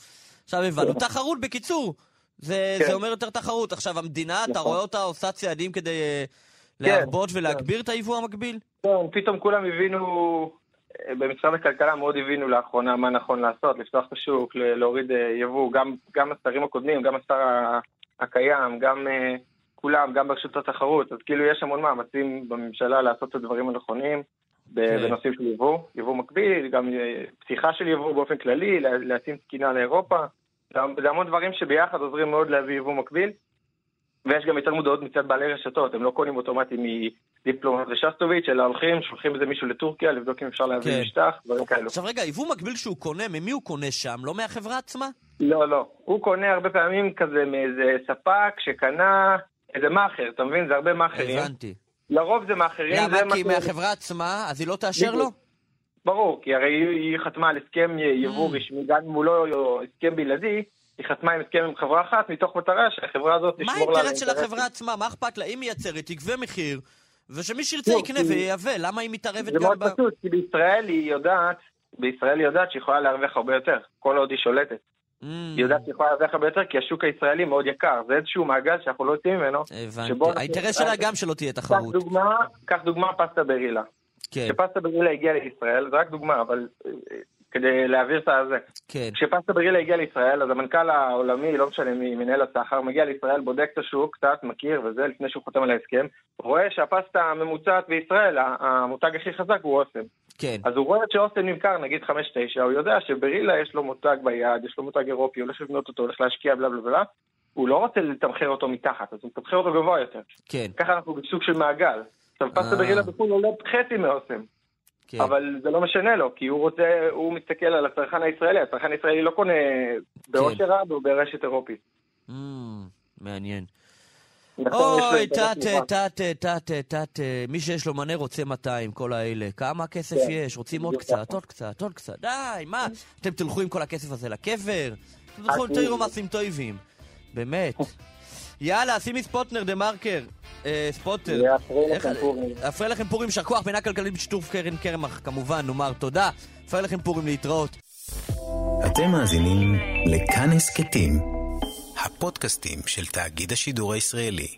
עכשיו הבנו. כן. תחרות, בקיצור. זה, כן. זה אומר יותר תחרות. עכשיו, המדינה, אתה נכון. רואה אותה עושה צעדים כדי אה, כן, להרבות ולהגביר את היבוא המקביל? כן, פתאום כולם הבינו במשרד הכלכלה מאוד הבינו לאחרונה מה נכון לעשות, לפתוח את השוק, להוריד אה, יבוא, גם, גם השרים הקודמים, גם השר הקיים, גם אה, כולם, גם ברשות התחרות, אז כאילו יש המון מאמצים בממשלה לעשות את הדברים הנכונים כן. בנושאים של יבוא, יבוא מקביל, גם אה, פתיחה של יבוא באופן כללי, לה- להתאים תקינה לאירופה, זה המון דברים שביחד עוזרים מאוד להביא יבוא מקביל. ויש גם יותר מודעות מצד בעלי רשתות, הם לא קונים אוטומטית מדיפלומט ושסטוביץ', אלא הולכים, שולחים איזה מישהו לטורקיה, לבדוק אם אפשר להביא כן. משטח, דברים כאלו. עכשיו רגע, יבוא מקביל שהוא קונה, ממי הוא קונה שם? לא מהחברה עצמה? לא, לא. הוא קונה הרבה פעמים כזה מאיזה ספק שקנה איזה מאכר, אתה מבין? זה הרבה מאכרים. הבנתי. לרוב זה מאכרים. למה? זה מה כי מהחברה עצמה, אז היא לא תאשר לו? ברור, כי הרי היא, חתמה על הסכם יבוא Mm. רשמי, גם אם הוא לא הסכם בלעדי, היא חתמה עם הסכם עם חברה אחת, מתוך מטרה שהחברה הזאת מה תשמור לה... על האינטרס של. החברה עצמה? מה אכפת לה? היא מייצרת, תגבה מחיר, ושמי שירצה לא, יקנה וייבא. למה היא מתערבת זה גם מאוד ב... פשוט, כי בישראל היא יודעת, בישראל היא יודעת שהיא יכולה להרוויח הרבה יותר, כל עוד היא שולטת. Mm, היא יודעת שהיא יכולה להרוויח הרבה יותר כי השוק הישראלי מאוד יקר. זה איזשהו מעגל שאנחנו לא יוצאים ממנו. הבנתי. האינטרס שלה גם שלא תהיה קח תחרות. דוגמה, קח דוגמה פסטה ברילה. כן, כשפסטה ברילה הגיעה לישראל, זה רק דוגמה, אבל אה, כדי להעביר את הזה. כן. כשפסטה ברילה הגיע לישראל, אז המנכ"ל העולמי, לא משנה מי, מנהל הסחר, מגיע לישראל, בודק את השוק, קצת מכיר וזה, לפני שהוא חותם על ההסכם, רואה שהפסטה הממוצעת בישראל, המותג הכי חזק הוא אוסם. כן. אז הוא רואה שאוסם נמכר נגיד 5-9, הוא יודע שברילה יש לו מותג ביד, יש לו מותג אירופי, הולך לבנות אותו, הולך להשקיע בלה בלה בלה, הוא לא רוצה לתמחר אותו מתחת, אז הוא מתמחר אותו גבוה יותר. כן. ככה אנחנו בסוג של מעגל. עכשיו פסטה אה. ברילה בחו"ל עולה חצי מאוסם. כן. אבל זה לא משנה לו, כי הוא רוצה, הוא מסתכל על הצרכן הישראלי, הצרכן הישראלי לא קונה באושר רב או ברשת אירופית. Mm, מעניין. נכון, אוי, תת. תת, תת, תת, מי שיש לו מנה רוצה 200, כל האלה. כמה כסף כן, יש? רוצים עוד קצת. עוד קצת, עוד קצת. די, מה? אתם תלכו עם כל הכסף הזה לקבר? אתם תלכו אז- תראו מעשים טובים. באמת. יאללה, שימי ספוטנר, דה מרקר. אה, ספוטר. איך- לכם פורים. הפריע לכם פורים, יישר כוח, בינה כלכלית בשיתוף קרן קרמח, כמובן, נאמר תודה. הפריע לכם פורים להתראות. אתם מאזינים לכאן הסכתים, הפודקאסטים של תאגיד השידור הישראלי.